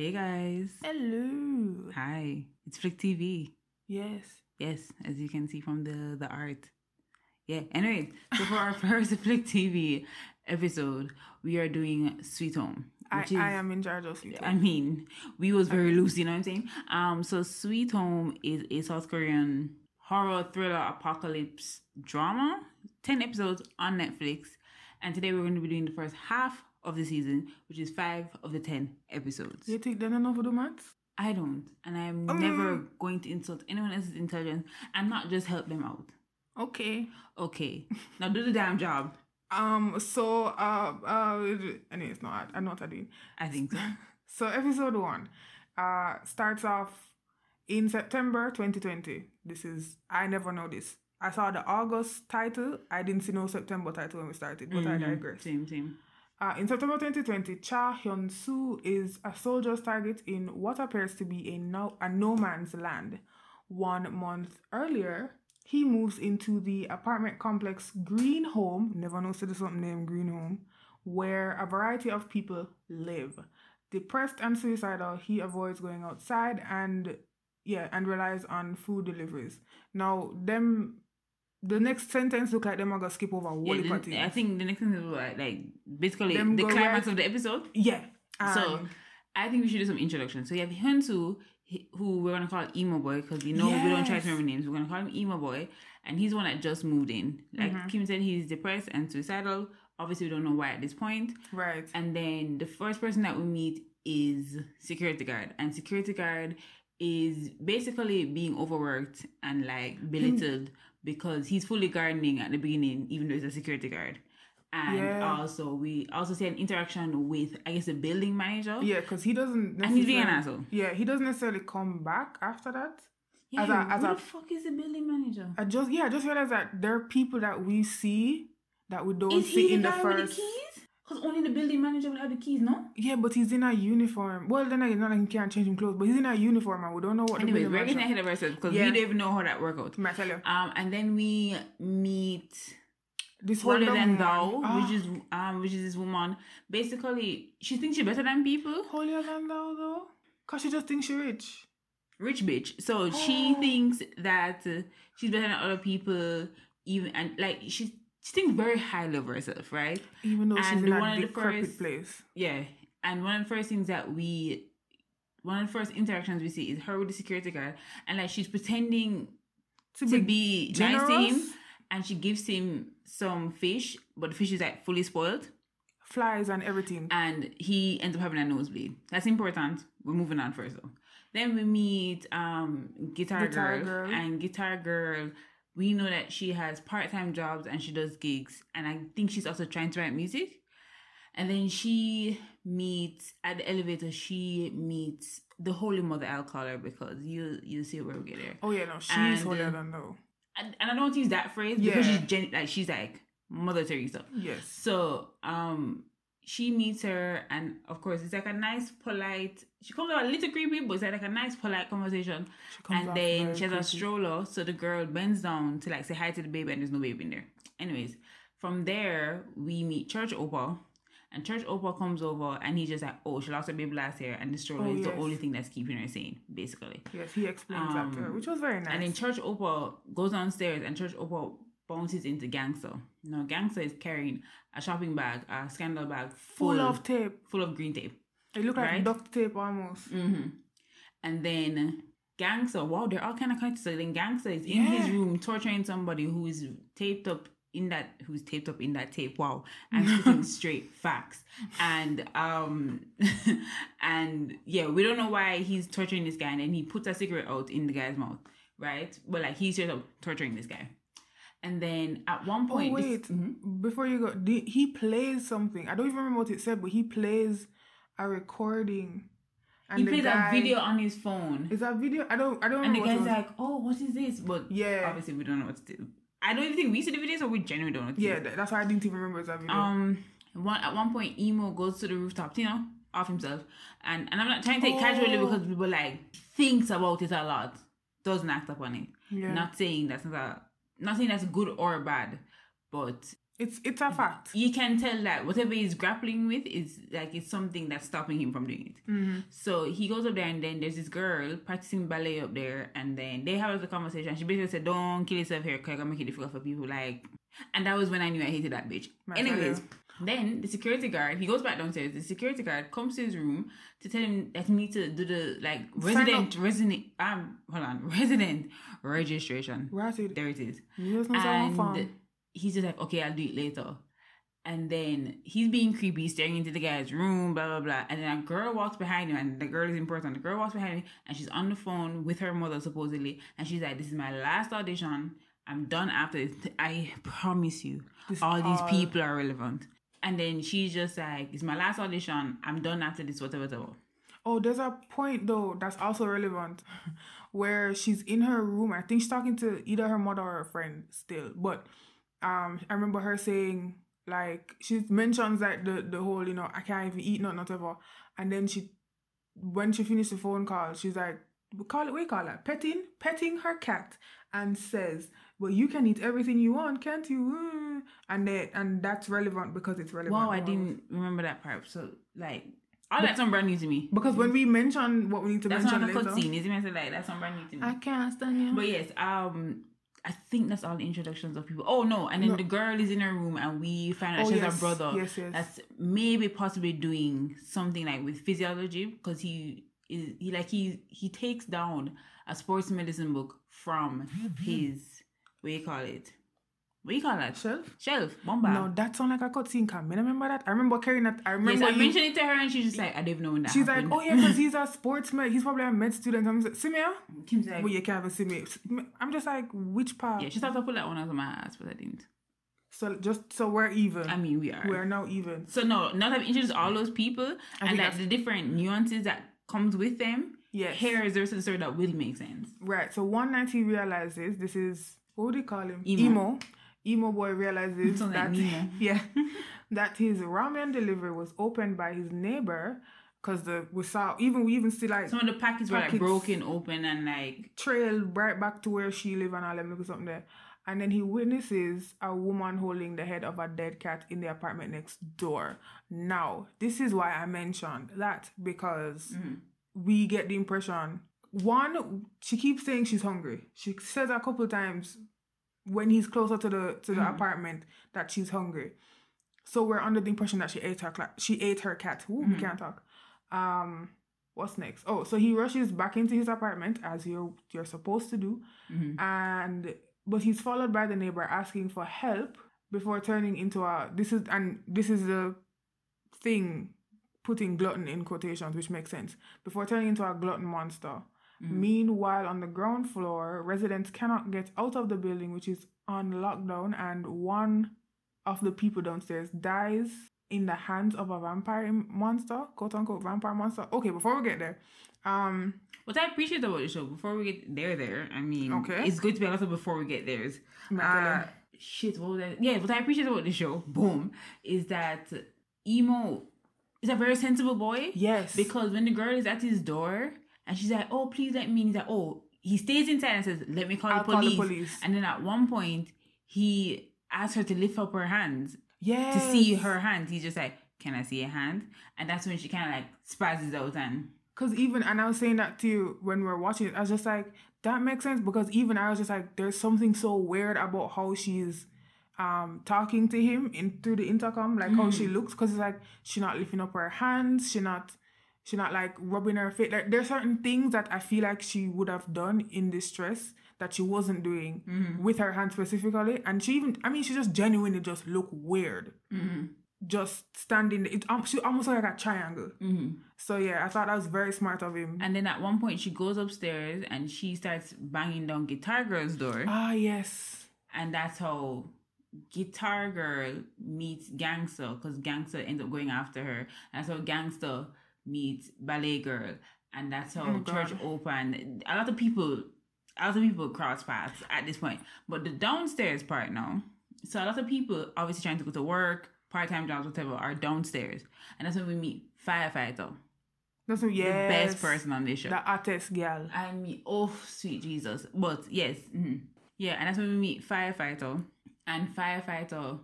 Hey guys. Hello. Hi. It's Flick TV. Yes. Yes, as you can see from the the art. Yeah. Anyway, so for our first Flick TV episode, we are doing Sweet Home. I, is- I am in charge of Sweet Home. I mean, we was very loose, you know what I'm saying? Um, so Sweet Home is a South Korean horror thriller apocalypse drama. Ten episodes on Netflix. And today we're going to be doing the first half of the season, which is five of the ten episodes. You think they don't for the maths? I don't, and I'm Um. never going to insult anyone else's intelligence and not just help them out. Okay. Okay, now do the damn job. Um. So. Uh. Uh. Anyways, no. I, I know what I. I think so. So episode one, uh, starts off in September 2020. This is I never know this. I saw the August title. I didn't see no September title when we started, but I Mhm. digress. Same, same. Uh, in September 2020, Cha Hyun Soo is a soldier's target in what appears to be a no, a no man's land. One month earlier, he moves into the apartment complex Green Home, never know something named Green Home, where a variety of people live. Depressed and suicidal, he avoids going outside and yeah, and relies on food deliveries. Now, them the next sentence look like them are gonna skip over Yeah, the- I think the next thing is like, like basically Them the climax right- of the episode. Yeah. So I think we should do some introduction. So you have Hyunsu, who we're gonna call emo boy because we know we don't try to remember names. We're gonna call him emo boy, and he's the one that just moved in. Like Mhm. Kim said, he's depressed and suicidal. Obviously, we don't know why at this point. right. And then the first person that we meet is security guard, and security guard is basically being overworked and like belittled because he's fully gardening at the beginning, even though he's a security guard. And Yeah. also, we also see an interaction with, I guess, the building manager. Yeah, because he doesn't. And he's being an asshole. Yeah, he doesn't necessarily come back after that. Yeah, As a- as who a- the fuck is the building manager? I just yeah, I just realized that there are people that we see that we don't Is see in the the first. the? Because only the building manager would have the keys, no? Yeah, but he's in a uniform. Well, then again, not like he can't change him clothes, but he's in a uniform and we don't know what Anyway, the we're building getting manager. ahead of ourselves because Yeah. we don't even know how that work out. May I tell you? Um, and then we meet This holier Wonder than thou, Ah, which is um, which is this woman. Basically, she thinks she's better than people. holier than thou though, cause she just thinks she's rich. Rich bitch. So she Oh. thinks that uh, she's better than other people. Even and like she she thinks very highly of herself, right? Even though she's And in one a of the decrepit first- place. Yeah. And one of the first things that we, one of the first interactions we see is her with the security guard, and like she's pretending To, to be nice to him, and she gives him some fish, but the fish is like fully spoiled. flies and everything. and he ends up having a nosebleed. That's important. We're moving on first though. Then we meet um Guitar, Guitar Girl, Girl. and Guitar Girl. We know that she has part-time jobs and she does gigs, and I think she's also trying to write music. And then she meets at the elevator. She meets the Holy Mother. I'll call her because you you see where we get there. Oh yeah, no, she's And, holier uh, than thou. And, and I don't want to use that phrase because Yeah. she's gen- like she's like Mother Teresa. Yes. So um she meets her and of course it's like a nice polite she comes out a little creepy, but it's like a nice polite conversation. And then she has a stroller, so the girl bends down to like say hi to the baby and there's no baby in there. Anyways, from there we meet Church Opa. And Church Opa comes over and he's just like, Oh, she lost her baby last year and the stroller Oh, is the only thing that's keeping her sane, basically. Yes, he explains that to her, Um, which was very nice. And then Church Opa goes downstairs and Church Opa bounces into Gangster. Now Gangster is carrying a shopping bag, a scandal bag full, full of tape. full of green tape. It looked like duct tape almost. hmm And then Gangster, wow, they're all kind of connected. So then Gangster is in his room torturing somebody who is taped up in that who's taped up in that tape. Wow, and spitting straight facts. And um, and yeah, we don't know why he's torturing this guy, and then he puts a cigarette out in the guy's mouth, right? But like he's just torturing this guy. And then at one point, this- wait, Mhm. before you go, the, he plays something. I don't even remember what it said, but he plays a recording. he plays guy- a video on his phone. Is that video? I don't. I don't And the guy's like, "Oh, what is this?" But Yeah. obviously we don't know what to do. I don't even think we see the videos, or we genuinely don't know. What to yeah, do. that's why I didn't even remember that video. Um, one at one point, emo goes to the rooftop, you know, off himself, and and I'm not trying to take it casually Oh. because people like thinks about it a lot, doesn't act upon it. yeah, Not saying that's not a, not saying that's good or bad, but It's it's a fact. you can tell that whatever he's grappling with is like it's something that's stopping him from doing it. Mm-hmm. So he goes up there, and then there's this girl practicing ballet up there, and then they have a conversation. She basically said, "Don't kill yourself here, cause I'm gonna make it difficult for people." Like, and that was when I knew I hated that bitch. I tell Anyways. Then the security guard, he goes back downstairs. The security guard comes to his room to tell him that he needs to do the like resident resident um hold on resident registration. Right. There it is You just know someone farm. and he's just like, okay, I'll do it later. And then he's being creepy, staring into the guy's room, blah blah blah. And then a girl walks behind him, and the girl is important. The girl walks behind him, and she's on the phone with her mother supposedly, and she's like, "This is my last audition. I'm done after this. I promise you, This all these all- people are relevant." And then she's just like, "It's my last audition. I'm done after this. Whatever, whatever." Oh, there's a point though that's also relevant where she's in her room. I think she's talking to either her mother or her friend still. But um I remember her saying like she mentions like the the whole, you know, I can't even eat nothing, whatever. And then she when she finished the phone call, she's like we call it we call it petting petting her cat and says, Well you can eat everything you want, can't you? Mm. And then and that's relevant because it's relevant. Wow, I didn't remember that part. So like, all that's on brand new to me. because when we mention what we need to That's mention not a cutscene. Is it like that's on brand new to me? I can't stand you. But yes, um, I think that's all the introductions of people. Oh no, and then No. the girl is in her room, and we find out Oh, she has yes, a brother yes, yes. that's maybe possibly doing something like with physiology because he is he like he he takes down a sports medicine book from his what you call it? What you call that? Shelf? Shelf. Bomba. No, that sound like a cutscene. Can I remember that? I remember carrying that. I remember. yes, I mentioned it to her, and she's just like, I didn't know that she's like, oh yeah, because he's a sports med. He's probably a med student. I'm like, see me? ah?" Kim's like, Well, you can't even see me. I'm just like, which part? yeah, she thought to put that one out of my ass, but I didn't. So just so we're even. I mean, we are. we are now even. So no, now that I've introduced all those people I and like the different nuances that comes with them, Yes. here is the rest of story that will make sense. Right. So one night he realizes this is what would he call him? Emo. Emo. Emo boy realizes that yeah, that his ramen delivery was opened by his neighbor. Cause the we saw even we even see like Some of the packets were like broken open and like trail right back to where she live and all them look something there. And then he witnesses a woman holding the head of a dead cat in the apartment next door. Now, this is why I mentioned that because mm-hmm. we get the impression one, she keeps saying she's hungry. She says a couple times when he's closer to the to the mm. apartment that she's hungry. So we're under the impression that she ate her cla- she ate her cat. Ooh, we mm. can't talk. Um, what's next? Oh, so he rushes back into his apartment as you're you're supposed to do, mm-hmm. and but he's followed by the neighbor asking for help before turning into a this is and this is the thing putting glutton in quotations, which makes sense. Before turning into a glutton monster. Meanwhile, on the ground floor, residents cannot get out of the building, which is on lockdown, and one of the people downstairs dies in the hands of a vampire monster, quote unquote vampire monster. Okay, before we get there, um, what I appreciate about the show before we get there there, I mean Okay. it's good to be a lot of before we get there is uh, shit, what was that? Yeah, what I appreciate about the show, boom, is that emo is a very sensible boy. yes, Because when the girl is at his door and she's like, "Oh, please let me," in," he's like, "Oh," he stays inside and says, "Let me call, the, call the police. police. And then at one point, he asks her to lift up her hands yes, to see her hands. He's just like, "Can I see your hand?" And that's when she kind of like spazzes out and Because even, and I was saying that to you when we were watching it, I was just like, that makes sense. Because even I was just like, there's something so weird about how she's um talking to him in through the intercom, like how she looks. Because it's like she's not lifting up her hands, she not, she not like rubbing her face. Like there's certain things that I feel like she would have done in distress that she wasn't doing with her hand specifically. And she even, I mean, she just genuinely just look weird. Just standing, it um, she almost like a triangle. So yeah, I thought that was very smart of him. and then at one point she goes upstairs and she starts banging down Guitar Girl's door, Ah yes. and that's how Guitar Girl meets Gangster because Gangster ends up going after her. That's how Gangster meets Ballet Girl, and that's how Oh, Church God. opened. A lot of people, a lot of people cross paths at this point. But the downstairs part now, so a lot of people obviously trying to go to work, part time jobs, whatever, are downstairs, and that's when we meet Firefighter, That's yes. the best person on this show. The artist girl. I mean, oh sweet Jesus! But yes, mhm. yeah, and that's when we meet firefighter, and firefighter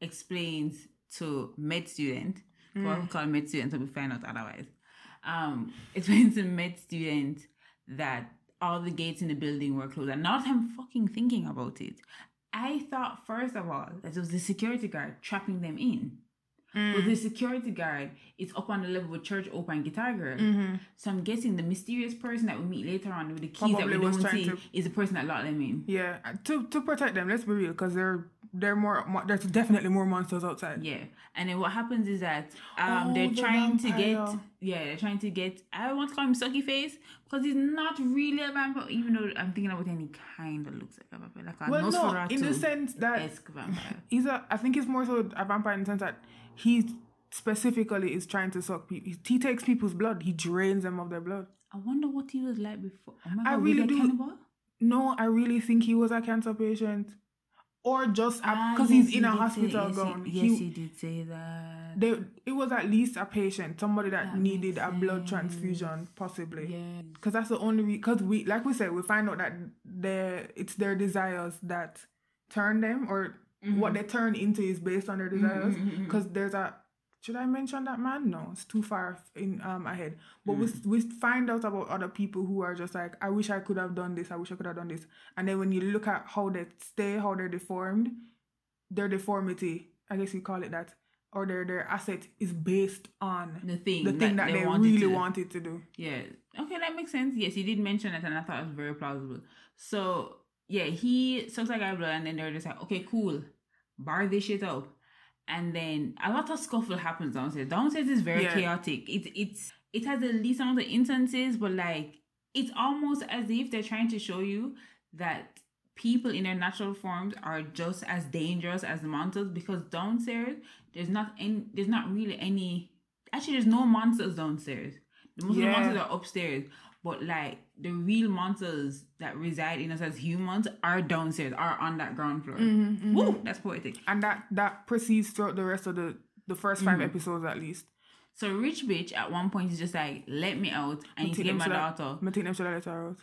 explains to med student, we call med student, so we find out otherwise. Um, explains to med student that all the gates in the building were closed, and now that I'm fucking thinking about it, I thought first of all that it was the security guard trapping them in. But the security guard is up on the level with Church Open Guitar Girl. So I'm guessing the mysterious person that we meet later on with the keys Probably that we don't see to- is the person that locked them in. Yeah, uh, to to protect them. Let's be real, because they're they're more. There's definitely more monsters outside. Yeah, and then what happens is that um Oh, they're the trying to get yeah they're trying to get I want to call him Sucky Face because he's not really a vampire even though I'm thinking about any kind of looks like a vampire like a Well, no, in the sense that vampire. he's a. I think he's more so a vampire in the sense that he specifically is trying to suck people. He, he takes people's blood. He drains them of their blood. I wonder what he was like before. Oh my I really he do- cannibal? No, I really think he was a cancer patient, or just Ah, because yes, he's he in a did say- hospital yes, gown. He, yes, he did say that. they, it was at least a patient, somebody that, That needed a blood transfusion, possibly. Yeah. Because that's the only because we, like we said, we find out that their it's their desires that turn them, or Mm-hmm. what they turn into is based on their desires. Because there's a should I mention that man? No, it's too far in um ahead. But we Mm. we find out about other people who are just like, I wish I could have done this. I wish I could have done this. And then when you look at how they stay, how they're deformed, their deformity, I guess you call it that, or their their asset is based on The thing, the thing that, that they, they wanted really to- wanted to do. Yeah. Okay, that makes sense. Yes, he did mention it, and I thought it was very plausible. So yeah, he sucks like blood, and then they're just like, okay, cool, bar this shit up, and then a lot of scuffle happens downstairs. Downstairs is very Yeah. chaotic. It it's it has the least amount of instances, but like it's almost as if they're trying to show you that people in their natural forms are just as dangerous as the monsters because downstairs there's not any there's not really any actually there's no monsters downstairs the most of the monsters are upstairs but like the real monsters that reside in us as humans are downstairs are on that ground floor Mm-hmm, Woo, that's poetic And that that proceeds throughout the rest of the the first 5 Mm-hmm. episodes at least. so rich bitch at one point is just like let me out i need to get my daughter I'm take them to that letter out.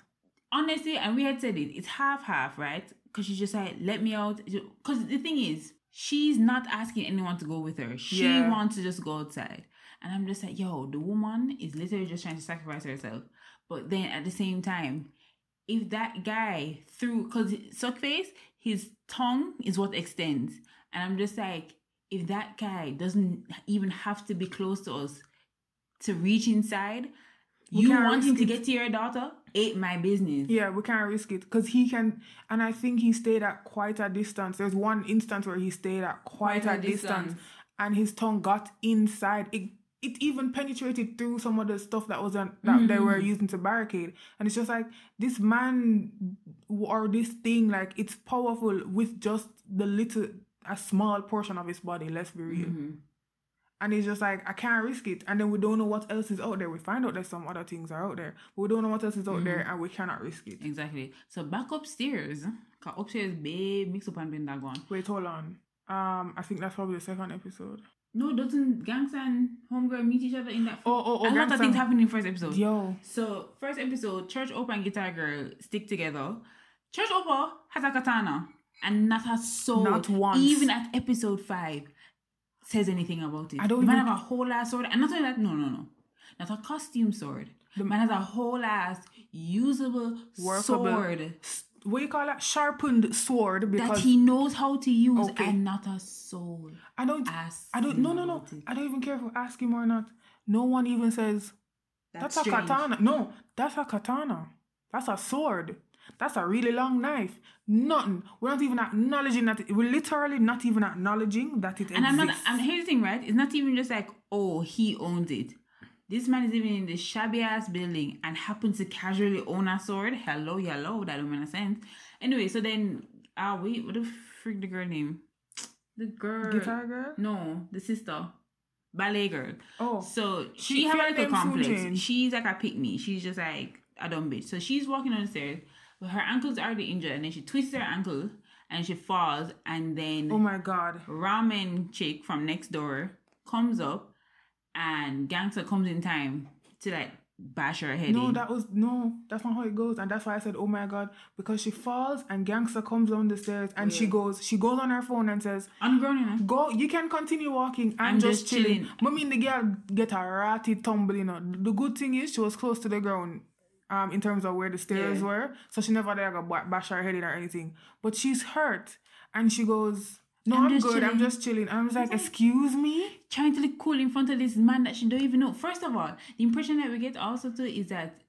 honestly, and we had said it, it's half half, right? Because she's just like, let me out. Because the thing is, she's not asking anyone to go with her. She Yeah. wants to just go outside. And I'm just like, yo, the woman is literally just trying to sacrifice herself. But then at the same time, if that guy threw, because Suckface, his tongue is what extends. And I'm just like, if that guy doesn't even have to be close to us to reach inside, We you can't wanting to it. get to your daughter, ain't my business. Yeah, we can't risk it because he can, and I think he stayed at quite a distance. There's one instance where he stayed at quite, Quite a, a distance. distance. and his tongue got inside. It it even penetrated through some of the stuff that was on, that they were mm-hmm. using to barricade, and it's just like this man or this thing, like it's powerful with just the little a small portion of his body. Let's be real. Mm-hmm. And it's just like I can't risk it, and then we don't know what else is out there. We find out that some other things are out there, but we don't know what else is out there, mm-hmm. and we cannot risk it. Exactly. So back upstairs. Cause upstairs, babe, mix up and been that one. Wait, hold on. Um, I think that's probably the second episode. No, doesn't Gangsta and Homegirl meet each other in that? Oh, oh, oh, a lot of things happen in first episode. Yo, So first episode, Church Opa and Guitar Girl stick together. Church Opa has a katana and not a soul. Not once. Even at episode five, says anything about it. I don't The man even- have a whole ass sword, and not only that, no, no, no, not a costume sword. The man has a whole ass usable Workable. sword S- what you call that? Sharpened sword that he knows how to use, Okay. and not a soul. I don't, Ask I don't, no, no, no. I don't even care if we ask him or not. No one even says that's, a katana. No, that's a katana. That's a sword. That's a really long knife. Nothing. We're not even acknowledging that. It, we're literally not even acknowledging that it And I'm not. I'm here's the thing, right? It's not even just like, oh, he owns it. This man is living in this shabby ass building and happens to casually own a sword. Hello, hello, that don't make sense. Anyway, so then, ah, wait, what the freak the girl name? The girl. Guitar girl. No, the sister, ballet girl. Oh, So She- she have like a name complex. change. She's like a pick me. She's just like a dumb bitch. So she's walking on the stairs, but her ankle's already injured, and then she twists her ankle and she falls, and then oh my god. ramen chick from next door comes up and gangster comes in time to like bash her head No, in. that was no, that's not how it goes, and that's why I said, "Oh my god," because she falls and gangster comes down the stairs and she goes, she goes on her phone and says, "I'm you "Go, you can continue walking. I'm, I'm just, just chilling." chilling. I mean, the girl get a ratty tumble. You know, the good thing is she was close to the ground, um, in terms of where the stairs Yeah. were, so she never there got bash her head in or anything. But she's hurt, and she goes, "No, I'm I'm, just Chilling. I'm just chilling." I was like, "Excuse me." Trying to look cool in front of this man that she don't even know. First of all, the impression that we get also too is that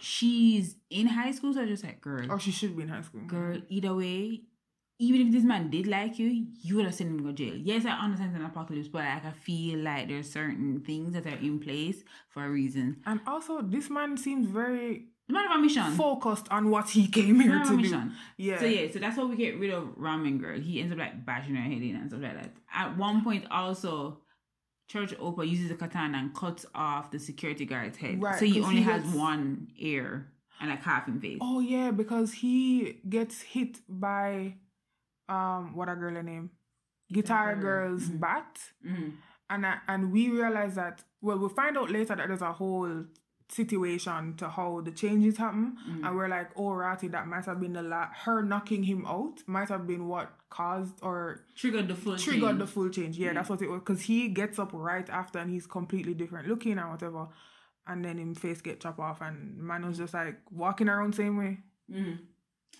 she's in high school, so I just like, girl, Or she should be in high school. girl, either way, even if this man did like you, you would have sent him to go jail. Yes, I understand an apocalypse, but like I feel like there's certain things that are in place for a reason. And also, this man seems very man of a mission. focused on what he came here Man to do. mission. Yeah. So yeah, so that's why we get rid of Ramen Girl. He ends up like bashing her head in and stuff like that. At one point, also, Church Opa uses a katana and cuts off the security guard's head. Right, so he only he has gets- one ear and like half in face. Oh yeah, because he gets hit by um what a girl her name? Guitar Guitar Girl. Girl's Mhm. bat. Mhm. And I, and we realize that well we'll find out later that there's a whole situation to how the changes happen Mm. and we're like oh Ratty that might have been the la- her knocking him out might have been what caused or Triggered the full triggered change. the full change yeah Yeah. that's what it was because he gets up right after and he's completely different looking and whatever and then him face get chopped off and man was just like walking around same way Mhm.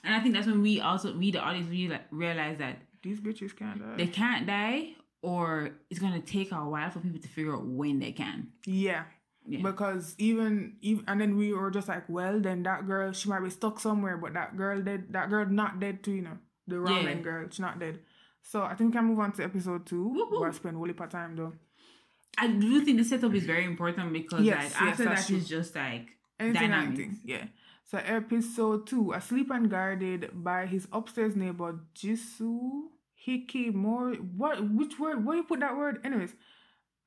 And I think that's when we also, we the audience, we like, realize that These bitches can't die. they can't die or it's going to take a while for people to figure out when they can. yeah. Yeah. Because even even and then we were just like, well, then that girl she might be stuck somewhere, but that girl dead. That girl not dead too, you know. The ramen Yeah. girl, she's not dead. So I think we can move on to episode two. Whoop. Where I spend whole of time though. I do think the setup is very important because Yes, like after that true. is just like Anything, anything. Yeah. So episode two, asleep and guarded by his upstairs neighbor Jisoo Hikimori. What? Which word? Where you put that word? Anyways,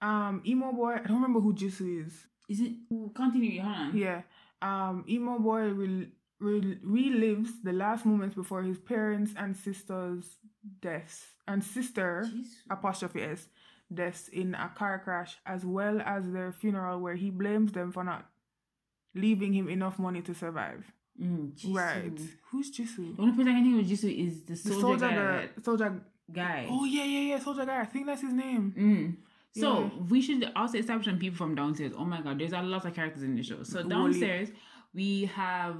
um, emo boy. I don't remember who Jisoo is. Is it continue hold on Yeah. Um, emo boy rel rel relives the last moments before his parents and sisters' deaths and sister Jeez. apostrophe s deaths in a car crash, as well as their funeral, where he blames them for not leaving him enough money to survive. Mm, Jisoo. Right? Who's Jisoo? the only person I can think of Jisoo is the The soldier, soldier, guy, guy. Soldier. guy. Oh yeah, yeah, yeah. Soldier guy. I think that's his name. Mm. So Yeah. we should also establish some people from downstairs. Oh my god, there's a lot of characters in the show. So downstairs we have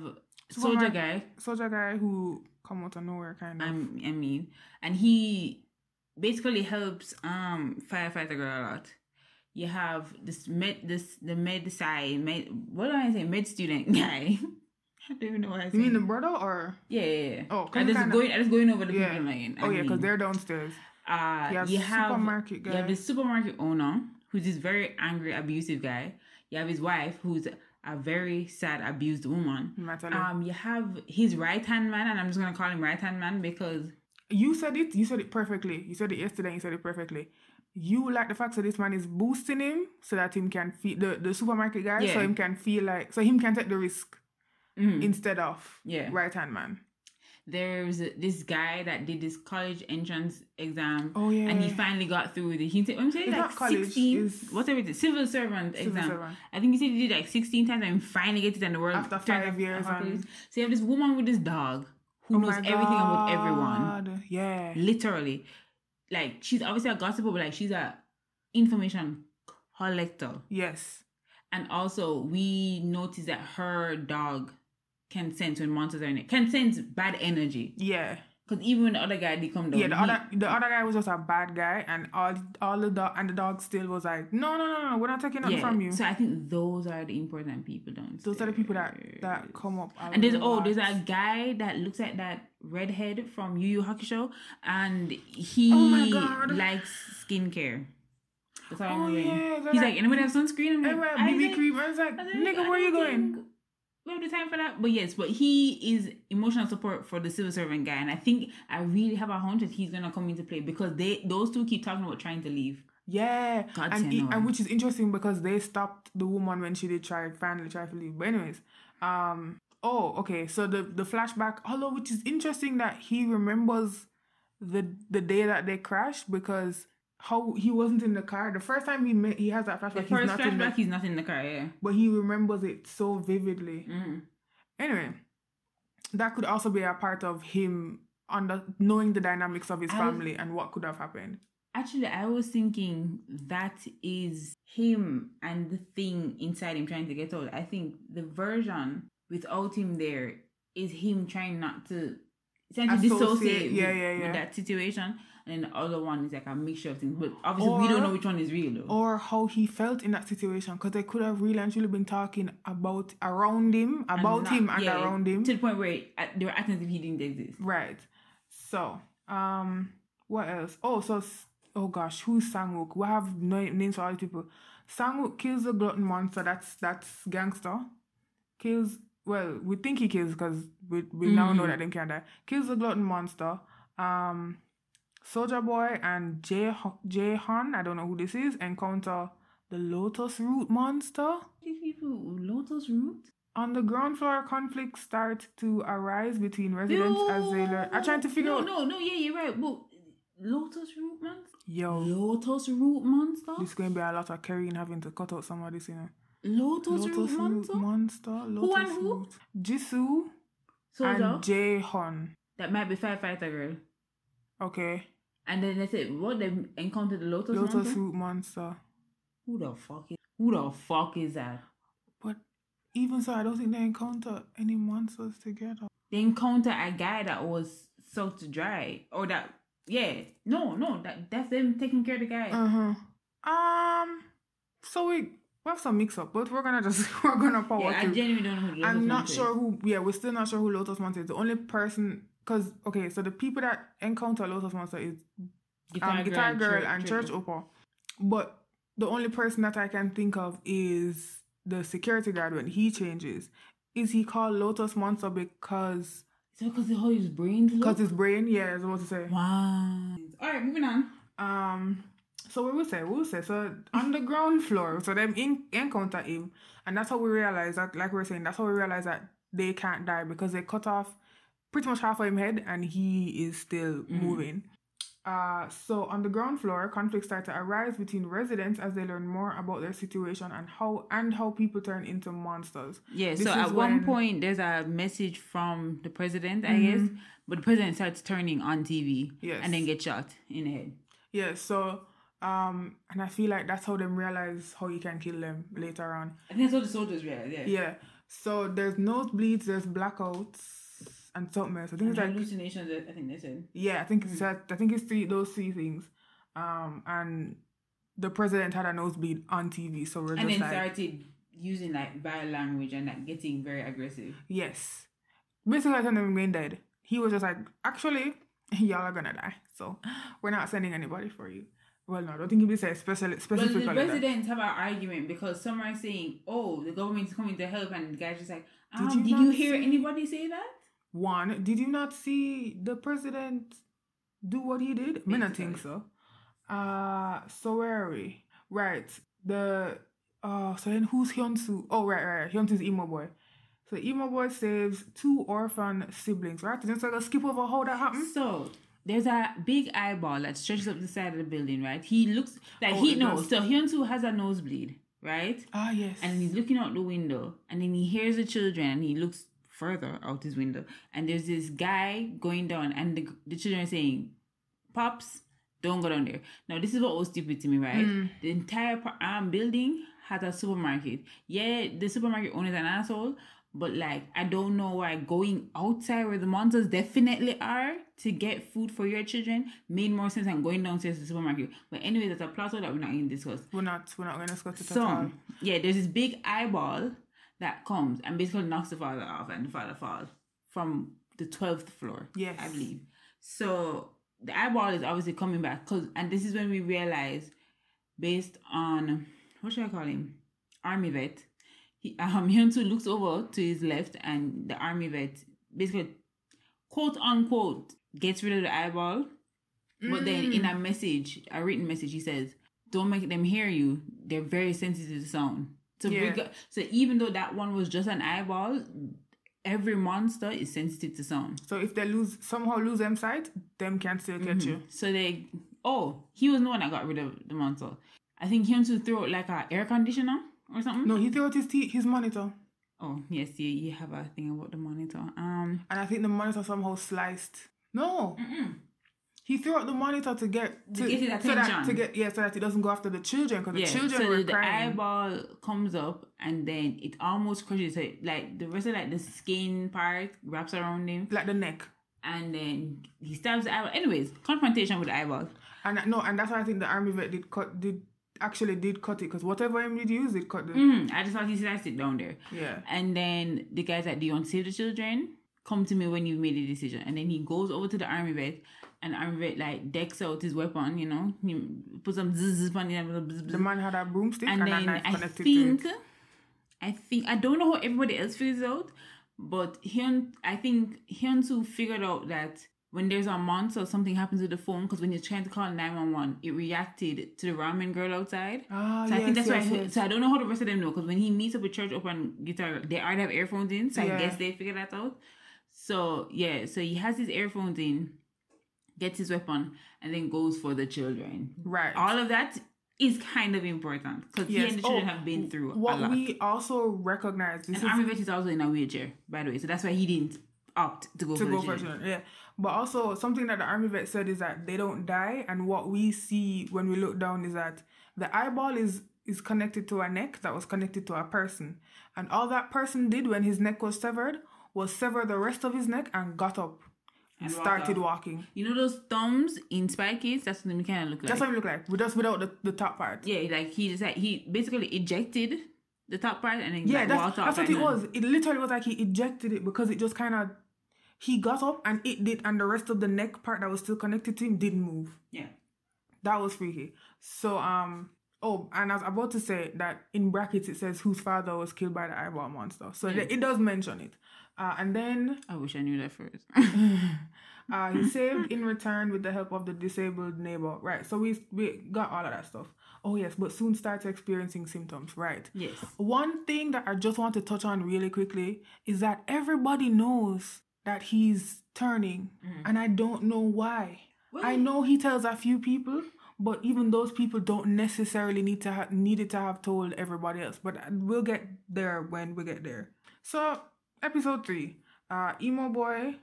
soldier guy. Soldier guy who come out of nowhere, kind of. I'm, I mean, and he basically helps um firefighter girl a lot. You have this med, this the med side med. What do I say? Med student guy. I don't even know what I say. you mean the brother or? yeah, yeah, yeah. Oh, 'cause I just going. I just going over the Yeah. people line. Oh yeah, because they're downstairs. Uh, You have you have supermarket You have the supermarket owner who's this very angry, abusive guy. You have his wife who's a very sad, abused woman. Um, you have his right hand man, and I'm just gonna call him right hand man because you said it. You said it perfectly. You said it yesterday. You said it perfectly. You like the fact that this man is boosting him so that him can feel the, the supermarket guy, so him can feel like so him can take the risk Mhm. instead of Yeah. right hand man. There's this guy that did this college entrance exam. Oh yeah, And he finally got through the. He said, I'm saying It's like college, 16, it's- whatever it is, civil servant Civil exam. servant. I think he said he did like 16 times and finally get it in the world. After five years and- So you have this woman with this dog who Oh knows everything about everyone. Yeah. Literally. Like she's obviously a gossip, but like she's a information collector. Yes. And also we notice that her dog can sense when monsters are in it. Can sense bad energy. Yeah. Because even when the other guy did come down. Yeah, the he- other the other guy was just a bad guy, and all all the dog and the dog still was like, no, no, no, no, we're not taking nothing from you. So I think those are the important people downstairs. Those are the people that that come up. And there's oh, there's a guy that looks like that redhead from Yu Yu Hakusho, and he Oh my God. likes skincare. That's all Oh I'm yeah, He's like, anybody have sunscreen? I'm like, BB cream. I was like, like, nigga, where you don't going? We have the time for that, but yes, but he is emotional support for the civil servant guy, and I think I really have a hunch that he's gonna come into play because they those two keep talking about trying to leave. Yeah, God and, it- and which is interesting because they stopped the woman when she did try finally try to leave. But anyways, um, oh okay, so the the flashback, although which is interesting that he remembers the the day that they crashed because how he wasn't in the car. The first time he met, he has that The flashback. He's first not in the, he's not in the car. Yeah. but he remembers it so vividly. Mm. Anyway, that could also be a part of him under knowing the dynamics of his I was- family and what could have happened. Actually, I was thinking that is him and the thing inside him trying to get out. I think the version without him there is him trying not to to dissociate yeah, with, yeah, with yeah. that situation. And then the other one is like a mixture of things. But obviously, we don't know which one is real though. Or how he felt in that situation, because they could have really and truly been talking about around him, And about not- him and yeah, around him. to the point where it, they were acting as if he didn't exist. Right. So, um, what else? Oh, so s- oh gosh, who's Sangwook? We have no, names for all these people. Sangwook kills the glutton monster. That's that's gangster. Kills. Well, we think he kills because we we now know Mhm. that them can die. Kills the glutton monster. Um, Soldier Boy and Jay Jay Han. I don't know who this is. Encounter the Lotus Root monster. Lotus Root? On the ground floor, conflicts start to arise between residents as they learn. I'm trying to figure no, out. No, no, no, yeah, you're right. But Lotus Root Monster? Yo, Lotus Root Monster? This going to be a lot of carrying having to cut out some of this, you know. Lotus, Root Monster? Monster. Lotus and who? Root. Jisoo Soldier? and Jae Hun. that might be Firefighter Girl. Okay. And then they said, what? They encountered the Lotus, Lotus Monster? Root Monster. Who the fuck is Who the fuck is that? But even so, I don't think they encounter any monsters together. They encounter a guy that was soaked to dry. Or that, yeah. No, no, that that's them taking care of the guy. Uh huh. Um. So we we have some mix up, but we're gonna just we're gonna power yeah, I genuinely don't know who Lotus I'm not sure who. Yeah, we're still not sure who Lotus Monster is. The only person, because okay, so the people that encounter Lotus Monster is um, Guitar Girl and Church Opa. But the only person that I can think of is the security guard when he changes. Is he called Lotus Monster because Is it because of how his brain because his brain? Yeah, I was about to say. Wow. Alright, moving on. Um. So we will say, we will say, so on the ground floor, so them in, encounter him, and that's how we realize that, like we were saying, that's how we realize that they can't die because they cut off pretty much half of him head and he is still moving. Uh, so on the ground floor, conflicts start to arise between residents as they learn more about their situation and how and how people turn into monsters. Yeah, This so at one point there's a message from the president, I guess, but the president starts turning on TV Yes. and then gets shot in the head. Yeah, so um, and I feel like that's how them realize how you can kill them later on. I think that's what the soldiers realize, yeah. Yeah. So there's nosebleeds, there's blackouts, and something else. I think And it's like hallucinations, I think they said. yeah, I think it's that I think it's three those three things. Um, and the president had a nosebleed on TV, so we're And just then like started using like bad language and like getting very aggressive. yes. Basically, I told him going dead. He was just like, actually, y'all are gonna die, so we're not sending anybody for you. Well, no, I don't think he would say specially But specifically. the that. residents have an argument because some are saying, "Oh, the government is coming to help," and the guy's just like, um, Did "Did you you, hear see- anybody say that?" One, did you not see the president do what he did? I mean, I think so. Uh, so where are we? Right. The uh, so then who's Hyunsu? Oh, right, right. right. Hyunsu's emo boy. So emo boy saves two orphan siblings. Right. Just like a skip over how that happened. So there's a big eyeball that stretches up the side of the building, right? He looks like Oh, he knows. So Hyunsu has a nosebleed, right? Ah, yes. And he's looking out the window, and then he hears the children, and he looks further out his window, and there's this guy going down, and the, the children are saying, "Pops, don't go down there." Now this is what was stupid to me, right? Mm. The entire um building has a supermarket. Yeah, the supermarket owner is an asshole, but like I don't know why going outside where the monsters definitely are to get food for your children made more sense than going downstairs to the supermarket. But anyway, that's a plot hole that we're not going to discuss. we're not. We're not gonna discuss it at all. So yeah, there's this big eyeball that comes and basically knocks the father off, and the father falls from the twelfth floor. Yes. I believe. So the eyeball is obviously coming back, cause and this is when we realize, based on what should I call him, army vet. He, um, Hyunsu looks over to his left, and the army vet basically, quote unquote, gets rid of the eyeball. But then in a message, a written message, he says, "Don't make them hear you. They're very sensitive to sound." So, Yeah. reg- so even though that one was just an eyeball, every monster is sensitive to sound. So if they lose somehow lose them sight, them can still get you. So they oh, he was the one that got rid of the monster. I think he wants to throw like a air conditioner or something. No, he threw out his t- his monitor, Oh yes, you, you have a thing about the monitor. Um, and I think the monitor somehow sliced. No, he threw out the monitor to get To get his so that to get yeah, so that he doesn't go after the children because yeah. the children so were the crying. eyeball comes up and then it almost crushes it. Like the rest of like the skin part wraps around him, like the neck. and then he stabs the eyeball. Anyways, confrontation with the eyeball. And no, and that's why I think the army vet did cut did actually did cut it because whatever him did use, it cut the Mm, I just thought he sliced it down there. yeah. And then the guys like, Do You Want to Save the Children come to me when you've made a decision. And then he goes over to the army vet and army vet like decks out his weapon, you know, he puts some zzz on it. The man had a broomstick and, and a then knife I connected think to it. I think I don't know how everybody else figures out, but Hyun I think Hyun figured out that when there's a monster or something happens with the phone, because when you're trying to call 911, it reacted to the ramen girl outside. Ah, So I think that's yes, why. yes. So I don't know how the rest of them know because when he meets up with Church Open Guitar, they already have earphones in. So Yeah. I guess they figured that out. So yeah, so he has his earphones in, gets his weapon, and then goes for the children. Right. All of that is kind of important because he Yes. and the children Oh, have been through What a lot. we also recognize this and is Army Vet is also in a wheelchair, by the way. So that's why he didn't opt to go to for go the for children. children. Yeah. But also something that the army vet said is that they don't die, and what we see when we look down is that the eyeball is is connected to a neck that was connected to a person, and all that person did when his neck was severed was sever the rest of his neck and got up and, And walk started out. walking. You know those thumbs in Spy Kids? That's what they kind of look like. That's what it looked like, but just without the, the top part. yeah, like he just like he basically ejected the top part and then Yeah, like, that's, that's what it was. It literally was like he ejected it because it just kind of he got up and it did, and the rest of the neck part that was still connected to him didn't move. Yeah. That was freaky. So um oh, and I was about to say that in brackets it says whose father was killed by the eyeball monster. So Yeah. it does mention it. Uh, and then I wish I knew that first. uh, he saved in return with the help of the disabled neighbor. Right. So we we got all of that stuff. Oh yes, but soon starts experiencing symptoms. Right. yes. One thing that I just want to touch on really quickly is that everybody knows that he's turning, and I don't know why. I know he tells a few people, but even those people don't necessarily need to have needed to have told everybody else. But we'll get there when we get there. So episode three, uh, emo boy.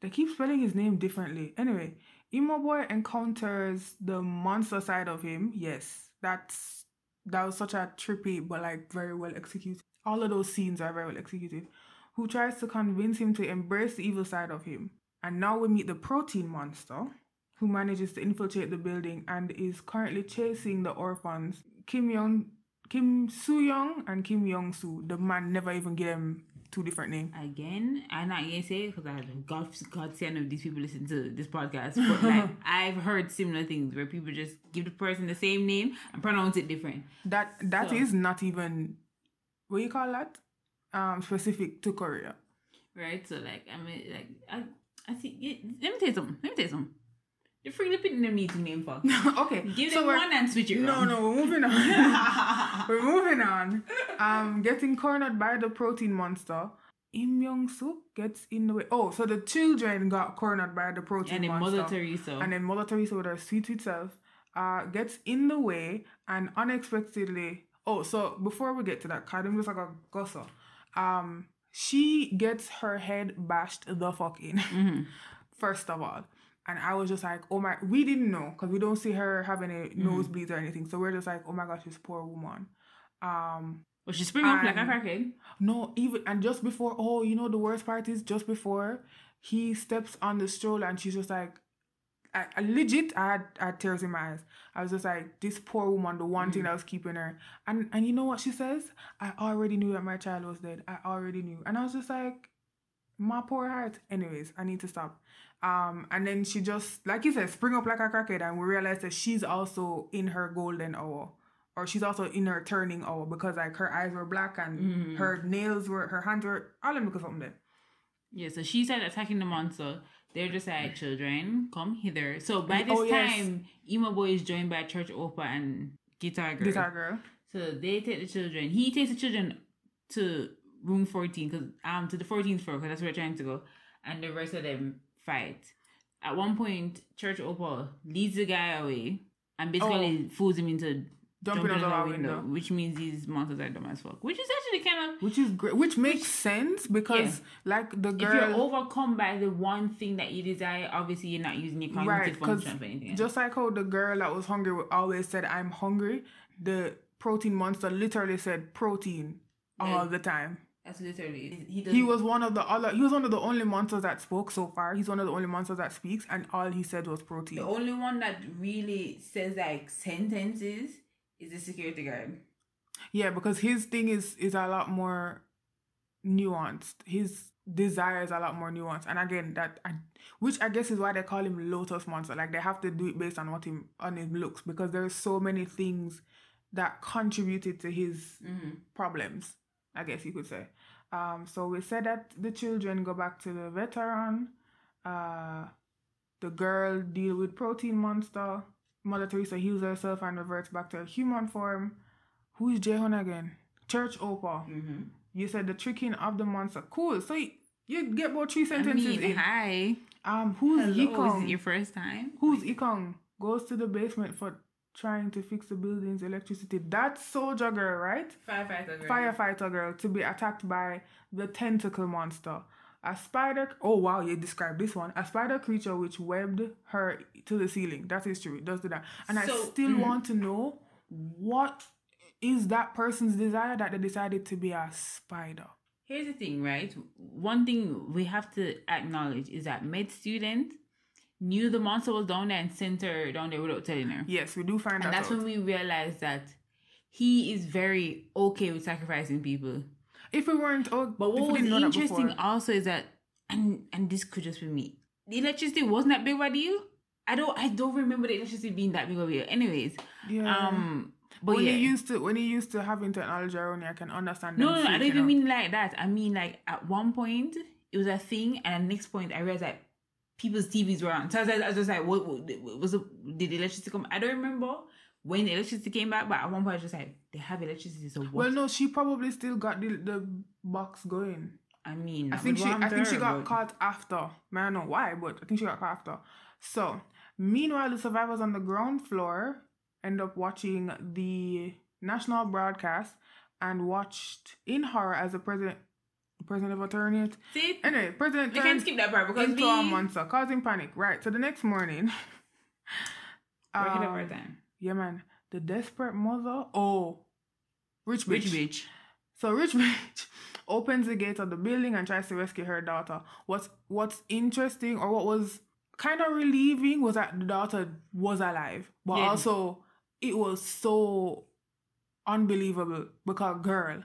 They keep spelling his name differently. Anyway, emo boy encounters the monster side of him. Yes, that's that was such a trippy but like very well executed. All of those scenes are very well executed. Who tries to convince him to embrace the evil side of him. And now we meet the protein monster, who manages to infiltrate the building and is currently chasing the orphans Kim Young, Kim Soo Young, and Kim Young Soo. The man never even gave them two different names. Again, I'm not gonna say because I God, God send if these people listen to this podcast, but like I've heard similar things where people just give the person the same name and pronounce it different. That that is So- not even what you call that um specific to Korea. right? So like I mean, like I, I see. Yeah, let me tell you something. Let me tell you something. You're freely putting them meeting name for. okay, Give so them one and switch it. No, around. no, we're moving on. we're moving on. Um, getting cornered by the protein monster. Im Young Suk gets in the way. Oh, so the children got cornered by the protein monster. And then. Mother Teresa. And then Mother Teresa with her sweet, sweet self uh, gets in the way and unexpectedly. Oh, so before we get to that, Kadim looks like a gusser. Um, she gets her head bashed the fuck in, Mm-hmm. first of all. And I was just like, oh my, we didn't know because we don't see her having a Mm-hmm. nosebleeds or anything. So we're just like, oh my gosh, this poor woman. Um, well, she spring up like a crackhead. no, even and just before, oh, you know the worst part is just before he steps on the stroller and she's just like, I, I legit, I had, I had tears in my eyes. I was just like, this poor woman, the one thing that was keeping her. And and you know what she says? I already knew that my child was dead. I already knew. And I was just like, my poor heart. Anyways, I need to stop. Um, and then she just, like you said, spring up like a crackhead, and we realize that she's also in her golden hour, or she's also in her turning hour because like her eyes were black and her nails were, her hands were, all them because something there. Yeah, so she started attacking the monster. They're just like, children, come hither. So by this Oh, yes. time, Emo Boy is joined by Church Opa and Guitar Girl. Guitar girl. So they take the children. He takes the children to room 14, cause, um, to the 14th floor, because that's where they're trying to go. And the rest of them fight. at one point, Church Opa leads the guy away and basically fools him into Jumping jumping out the a window, window. which means these monsters are dumb as fuck. Which is actually kind of Which is great. Which makes sense because, like, the if you're girl. overcome by the one thing that you desire, obviously you're not using your Right, cognitive because function for anything. else. just like how the girl that was hungry always said, I'm hungry, the protein monster literally said protein all Yeah. the time. That's literally he. He was one of the other. He was one of the only monsters that spoke so far. He's one of the only monsters that speaks, and all he said was protein. the only one that really says like sentences is the security guard. Yeah, because his thing is is a lot more nuanced. His desire is a lot more nuanced, and again, that I, which I guess is why they call him Lotus Monster. Like they have to do it based on what him on his looks, because there's so many things that contributed to his Mm-hmm. problems. I guess you could say. Um, so we said that the children go back to the veteran. Uh, the girl deal with protein monster. Mother Teresa heals herself and reverts back to her human form. Who is Jehon again? Church Opa. Mm-hmm. You said the tricking of the monster. Cool. So you, you get about three I sentences mean, in. hi. Um, who's Hello, is it your first time? Who's Ikong? Goes to the basement for trying to fix the building's electricity. That's Soldier Girl, right? Firefighter. girl. Firefighter Girl to be attacked by the tentacle monster. A spider. Oh wow, you described this one. A spider creature which webbed her to the ceiling. That is true. It does do that. And I So- still mhm. want to know what is that person's desire that they decided to be a spider. Here's the thing, right? One thing we have to acknowledge is that med student knew the monster was down there and sent her down there without telling her. Yes, we do find out. And that that's out. when we realized that he is very okay with sacrificing people. if we weren't, oh, But what was didn't know that interesting also is that, and and this could just be me. The electricity wasn't that big of a deal. I don't I don't remember the electricity being that big of a deal. Anyways, yeah. um, but when yeah. you used to when you used to having technology around you, I can understand. no, no, no, I don't even out. mean like that. I mean like at one point it was a thing, and at next point I realized that people's TVs were on. So I was, I was just like, what, what was it? Did the electricity come? I don't remember when the electricity came back, but at one point I was just like, they have electricity, so what? Well, no, she probably still got the the box going. I mean, I think she I think she got but- caught after. Man, I don't know why, but I think she got caught after. So meanwhile, the survivors on the ground floor end up watching the national broadcast and watched in horror as the president president of attorney. See, Anyway, president we can't skip that part because into we a monster, causing panic. Right. So the next morning, we're um, time. yeah, man, the desperate mother. Oh, rich bitch. Rich bitch. So Rich Bitch opens the gate of the building and tries to rescue her daughter. What's what's interesting or what was kind of relieving was that the daughter was alive, but Yeah. also it was so unbelievable because girl,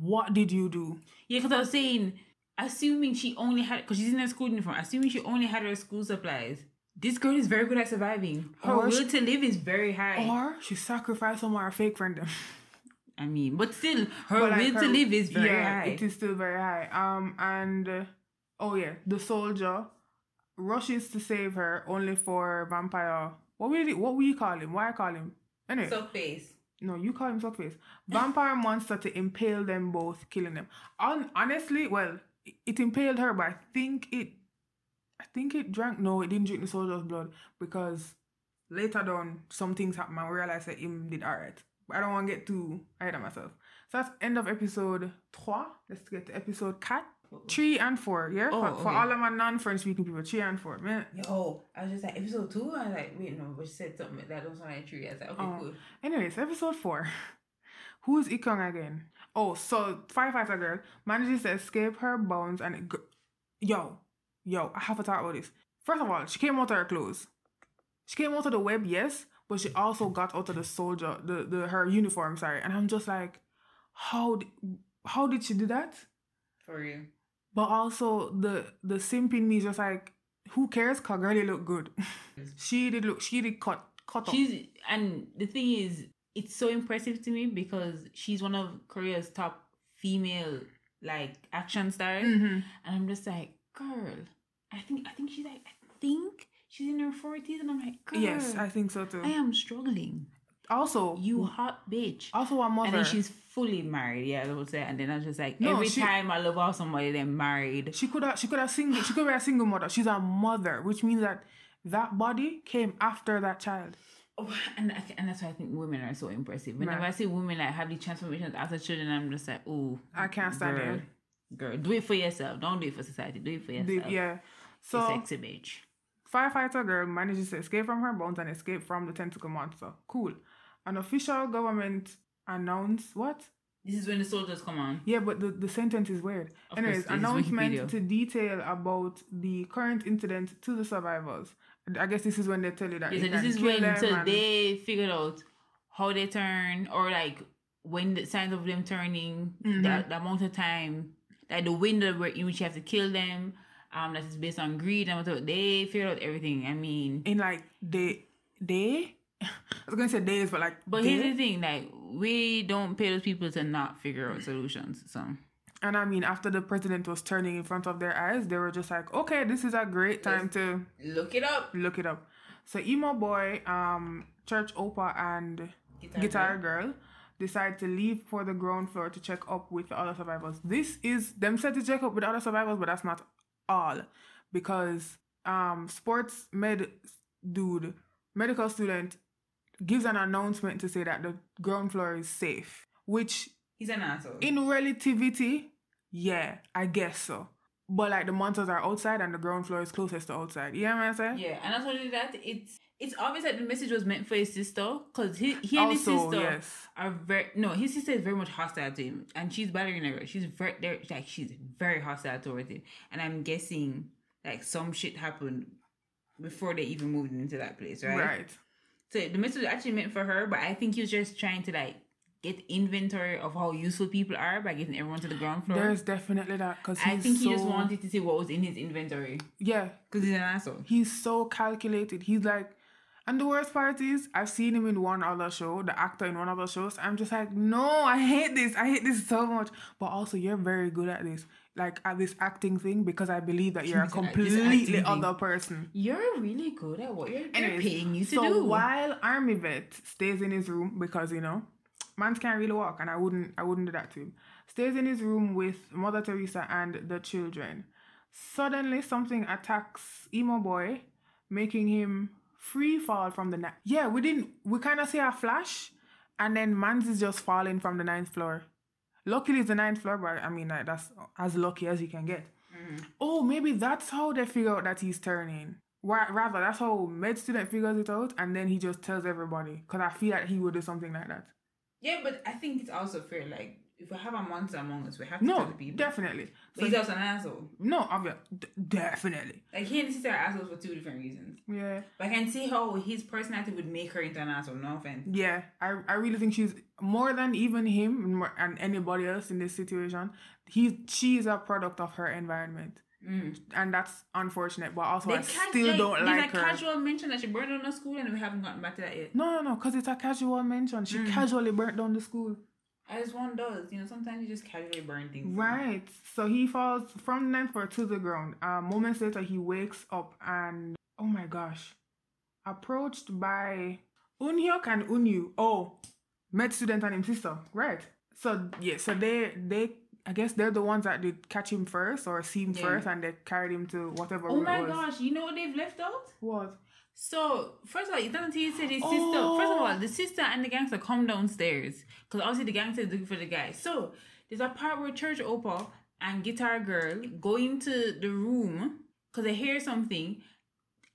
what did you do? Yeah, because I was saying, assuming she only had, because she's in her school uniform, assuming she only had her school supplies, this girl is very good at surviving. Her Or will she- to live is very high. Or she sacrificed some of her fake friend. them. I mean, but still, her But, like, will to live is very yeah, high. It is still very high. Um, and uh, oh yeah, the soldier rushes to save her, only for vampire. What we what we call him? Why I call him? Anyway, so face. No, you call him Suckface. Vampire monster to impale them both, killing them. On honestly, well, it, it impaled her, but I think it, I think it drank. No, it didn't drink the soldier's blood because later on some things happened I realized that him did alright. But I don't want to get too ahead of myself. So that's end of episode trois. Let's get to episode cat. Three and four, yeah? Oh, for, for all of my non-French speaking people, three and four. Man. Yo, I was just like, episode two? I was like, wait, no, but she said something that was on like three. I was like, okay, Oh. cool. Anyways, episode four. Who's Ikong again? Oh, so firefighter girl manages to escape her bones and gr- yo, yo, I have to talk about this. First of all, she came out of her clothes. She came out of the web, yes, but she also got out of the soldier, the, the her uniform. Sorry, and I'm just like, how how did she do that? For real. But also the the simp in me is just like, who cares? Cause girl, you look good. she did look. She did cut cut up. She's, and the thing is, it's so impressive to me because she's one of Korea's top female, like, action stars. Mhm. And I'm just like, girl, I think, I think she's like, I think she's in her 40s. And I'm like, girl, Yes, I think so too. I am struggling. Also, You hot bitch. also a mother. And then she's fully married, yeah, I would say. And then I was just like, No, every she- time I love off somebody, they're married. She could have she could have single she could be a single mother. She's a mother, which means that that body came after that child. Oh, and I- and that's why I think women are so impressive. Whenever Right. I see women like have these transformations after children, I'm just like, oh, I can't stand girl, it. Girl, do it for yourself. Don't do it for society. Do it for The- yourself. yeah. You So sexy bitch. firefighter girl manages to escape from her bones and escape from the tentacle monster. Cool. An official government announce what? This is when the soldiers come on. Yeah, but the, the sentence is weird. Of Anyways, announcement to detail about the current incident to the survivors. I guess this is when they tell you that. Yeah, so this is when so they figured out how they turn or like when the signs of them turning, Mm-hmm. that the amount of time, like the window where in which you have to kill them, um, that is based on greed and whatever. They figured out everything. I mean, in like day day. I was gonna say days, but like but day. here's the thing: like we don't pay those people to not figure out solutions. So And I mean, after the president was turning in front of their eyes, they were just like, okay, this is a great time to look it up. look it up. So emo boy, um, church opa and Guitar guitar, girl decide to leave for the ground floor to check up with the other survivors. This is them said to check up with other survivors, but that's not all because um sports med dude medical student gives an announcement to say that the ground floor is safe, which He's an asshole. in relativity, yeah, I guess so. But like the monsters are outside and the ground floor is closest to outside. You know what I'm saying? Yeah, and not only that, it's it's obvious that the message was meant for his sister because he, he and his sister yes. are very no. His sister is very much hostile to him, and she's battering her. She's very like she's very hostile towards him, and I'm guessing like some shit happened before they even moved into that place, right? Right. So the message was actually meant for her, but I think he was just trying to like get inventory of how useful people are by getting everyone to the ground floor. There's definitely that because I think he just wanted to see what was in his inventory Yeah, because he's an asshole. he's so calculated. He's like, and the worst part is, I've seen him in one other show, the actor in one other shows. I'm just like, no, I hate this. I hate this so much. But also, you're very good at this, like at this acting thing, because I believe that you're a completely other person. You're really good at what you're, Anyways, paying you to so do. while Army Vet stays in his room because you know, man's can't really walk, and I wouldn't, I wouldn't do that to him. Stays in his room with Mother Teresa and the children. Suddenly, something attacks emo boy, making him free fall from the night. Yeah, we didn't. We kind of see a flash, and then man's is just falling from the ninth floor. Luckily, it's the ninth floor, but I mean, like, that's as lucky as you can get. Mm. Oh, maybe that's how they figure out that he's turning. Why, rather, that's how med student figures it out, and then he just tells everybody. Because I feel like he would do something like that. Yeah, but I think it's also fair. Like, if we have a monster among us, we have to tell No, the people. definitely. But he's also an asshole. No, obvious, d- definitely. Like, he and his sister are assholes for two different reasons. Yeah, But I can see how his personality would make her into an asshole. No offense. yeah. I, I really think she's more than even him and more- and anybody else in this situation. He, she is a product of her environment, mm. and that's unfortunate. But also, I ca- still don't there's like a her. casual mention that she burned down the school, and we haven't gotten back to that yet. No, no, no, because it's a casual mention. She mm. casually burnt down the school. As one does, you know, sometimes you just casually burn things. Right. So he falls from the ninth floor to the ground. Uh, moments later, he wakes up and oh my gosh, approached by Unhyuk and Unyu. Oh, med student and his sister. Right. So yeah. So they they I guess they're the ones that did catch him first or see him Yeah. first, and they carried him to whatever. Oh my gosh, you know what they've left out? What? So first of all, it's not until you said his sister. Oh. First of oh. all, the sister and the gangster come downstairs because obviously the gangster is looking for the guy. So there's a part where Church Opa and Guitar Girl go into the room because they hear something,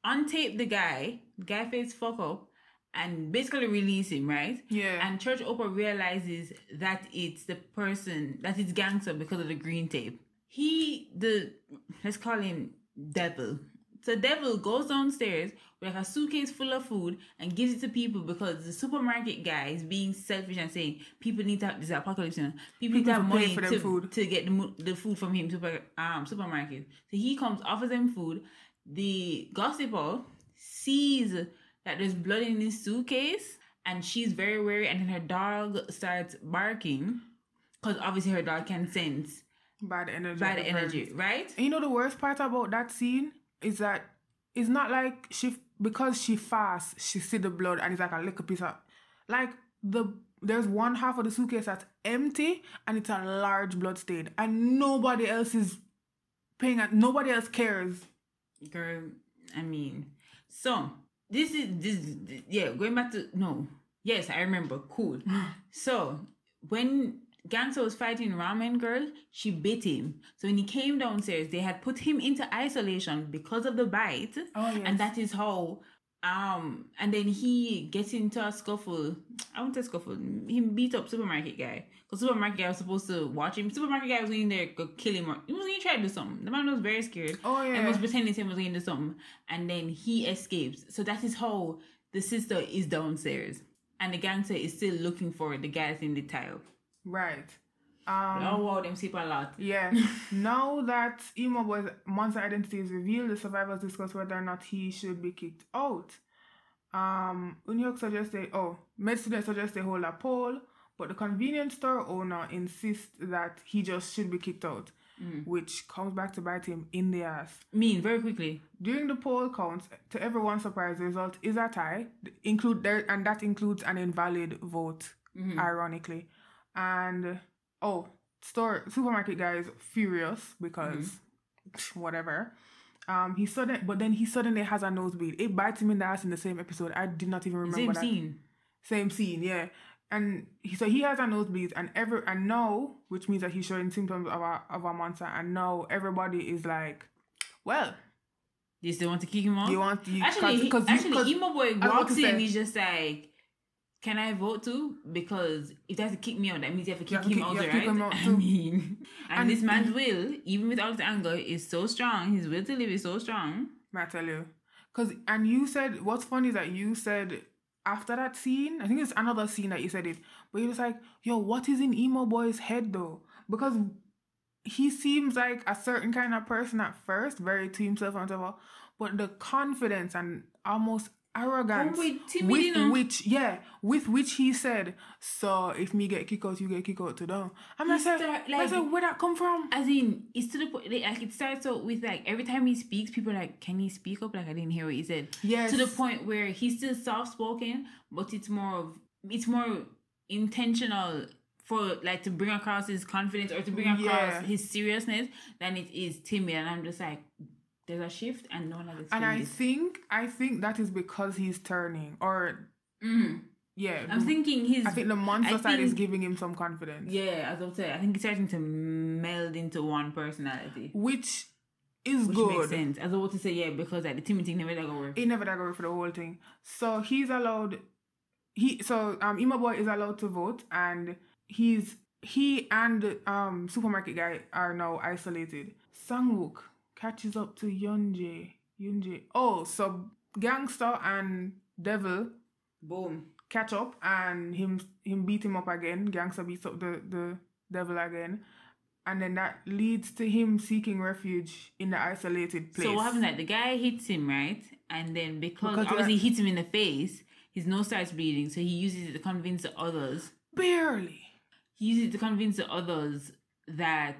untape the guy, the guy face fuck up, and basically release him, right? Yeah. And Church Opa realizes that it's the person that it's gangster because of the green tape. He the let's call him Devil. So Devil goes downstairs with a suitcase full of food and gives it to people because the supermarket guy is being selfish and saying people need to have this apocalypse. You know, people, need to have money to, food. to get the, the food from him super um supermarket. So he comes offers them food. The gossiper sees that there's blood in his suitcase and she's very wary and then her dog starts barking because obviously her dog can sense Bad energy. bad the energy, right? And you know the worst part about that scene is that it's not like she because she fast she see the blood and it's like a little piece of Like the there's one half of the suitcase that's empty and it's a large blood stain, and nobody else is paying. at Nobody else cares. Girl, I mean, so this is this, yeah. Going back to no, yes, I remember. Cool. so when Gangster was fighting Ramen Girl, she bit him. So when he came downstairs, they had put him into isolation because of the bite, Oh yes. and that is how. Um, and then he gets into a scuffle. I won't say scuffle. He beat up supermarket guy because supermarket guy was supposed to watch him. Supermarket guy was in there go kill him. Or, he was going to try to do something. The man was very scared oh yeah. and was pretending he was going to do something, and then he escapes. So that is how the sister is downstairs, and the gangster is still looking for the guys in the tile. Right. Um. oh wow, them sleep a lot. Yeah. now that Boy's monster identity is revealed, the survivors discuss whether or not he should be kicked out. Um, Unyok suggests they oh, med student suggests they hold a poll, but the convenience store owner insists that he just should be kicked out, which comes back to bite him in the ass. Mean very quickly. During the poll counts, to everyone's surprise, the result is a tie. Include there, and that includes an invalid vote, ironically. And oh, store supermarket guy is furious because whatever. Um, he sudden, but then he suddenly has a nosebleed. It bites him in the ass in the same episode. I did not even remember Same that. scene. Same scene, yeah. And he, so he has a nosebleed, and every and now, which means that he's showing symptoms of a of a monster, and now everybody is like, well, They still want to kick him off. you want you actually, cause, you- actually, cause- emo boy walks in. say- He's just like, "Can I vote too?" Because if they have to kick me out, that means you have to kick have him out, right? him out I mean, and, And- this man's will, even with all the anger, is so strong. His will to live is so strong. I tell you? Cause and you said what's funny is that you said after that scene, I think it's another scene that you said it, but you was like, yo, what is in emo boy's head though? Because he seems like a certain kind of person at first, very to himself and whatever, but the confidence and almost arrogance with timid, with you know. which yeah, with which he said, so if me get kicked out, you get kicked out too. I'm He like, start, I like- said, where that come from? As in, it's to the point. Like, it starts out with like every time he speaks, people are like, "Can he speak up?" Like I didn't hear what he said. Yes. To the point where he's still soft spoken, but it's more of it's more intentional for like to bring across his confidence or to bring across Yeah. his seriousness than it is timid. And I'm just like, there's a shift, and no one has And I it. think I think that is because he's turning, or Mhm. yeah, I'm thinking he's I think the monster I side is giving him some confidence, yeah, as I would say, I think he's starting to meld into one personality. which is Which good. makes sense. As I would to say, yeah, because like the timid thing never that work. It never that go for the whole thing. So he's allowed. He so um Emo Boy is allowed to vote, and he's he and um supermarket guy are now isolated. Sangwook catches up to Yunje. Yunje. Oh, so gangster and devil Boom. catch up and him him beat him up again. Gangster beats up the the devil again, and then that leads to him seeking refuge in the isolated place. So what happens? Like the guy hits him right, and then because, Because obviously he hits him in the face, his nose starts bleeding. So he uses it to convince the others. Barely. He uses it to convince the others that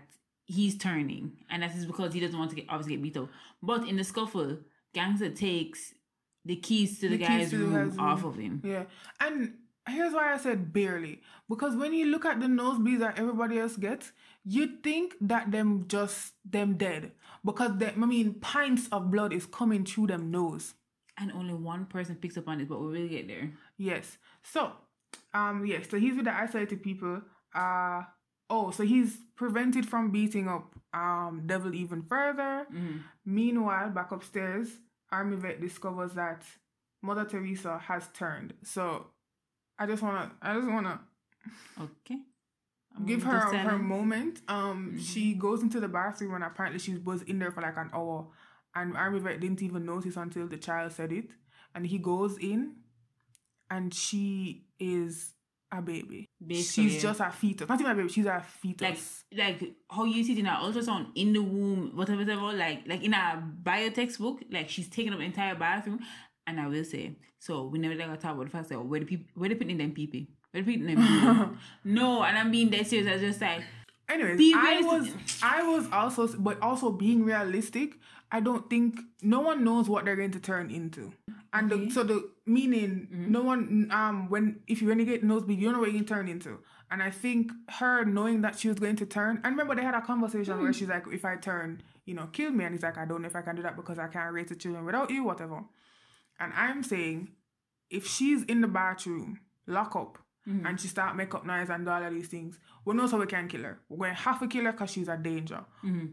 he's turning, and that is because he doesn't want to get obviously get beat up. But in the scuffle, Gangster takes the keys to the, The guy's to the room guy's off of him. Yeah, and here's why I said barely because when you look at the nosebleeds that everybody else gets, you'd think that them just them dead because they, I mean pints of blood is coming through them nose. And only one person picks up on it, but we will get there. Yes. So, um, yes. So he's with the isolated people. Uh oh. So he's prevented from beating up um Devil even further. Mhm. Meanwhile, back upstairs, Army Vet discovers that Mother Teresa has turned. So, I just wanna, I just wanna Okay. I'm give her her moment. Um, Mhm. she goes into the bathroom and apparently she was in there for like an hour, and Army Vet didn't even notice until the child said it, and he goes in, and she is a baby. Basically, she's just a fetus. Not even a baby. She's a fetus. like like how you see it in an ultrasound in the womb, whatever, whatever, like like in a bio textbook, like she's taking up the entire bathroom. And I will say, so we never like talk about the fact that where the people where they putting them people, where they putting them people. no, and I'm being dead serious. I was just like, anyways, I was. I was also but also being realistic. I don't think no one knows what they're going to turn into, and the, so the meaning mm-hmm. no one um when if you renegade knows, nosebleed you don't know what you can turn into. And I think her knowing that she was going to turn, and remember they had a conversation where mm. she's like, if I turn, you know, kill me, and he's like, I don't know if I can do that because I can't raise the children without you, whatever. And I'm saying, if she's in the bathroom, lock up, mm-hmm. and she start make up noise and do all of these things, we know so we can kill her. We're going to have to kill her because she's a danger. Mm-hmm.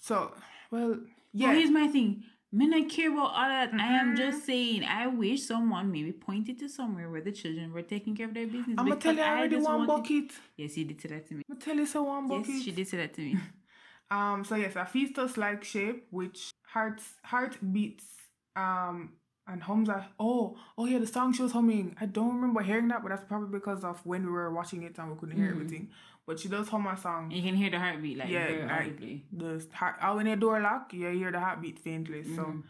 So, well, yeah. Well, here's my thing. Men I care about all that. I am just saying. I wish someone maybe pointed to somewhere where the children were taking care of their business. I'm gonna tell you I already one wanted- bucket. Yes, you did say that to me. I'm gonna tell you so one bucket. Yes, she did say that to me. Um, so yes, a fetus-like shape which hearts heart beats um and hums a oh oh yeah the song she was humming. I don't remember hearing that, but that's probably because of when we were watching it and we couldn't hear everything. But she does hum a song. you can hear the heartbeat like Yeah, very like the heart. Oh, when a door lock, you hear the heartbeat faintly. So,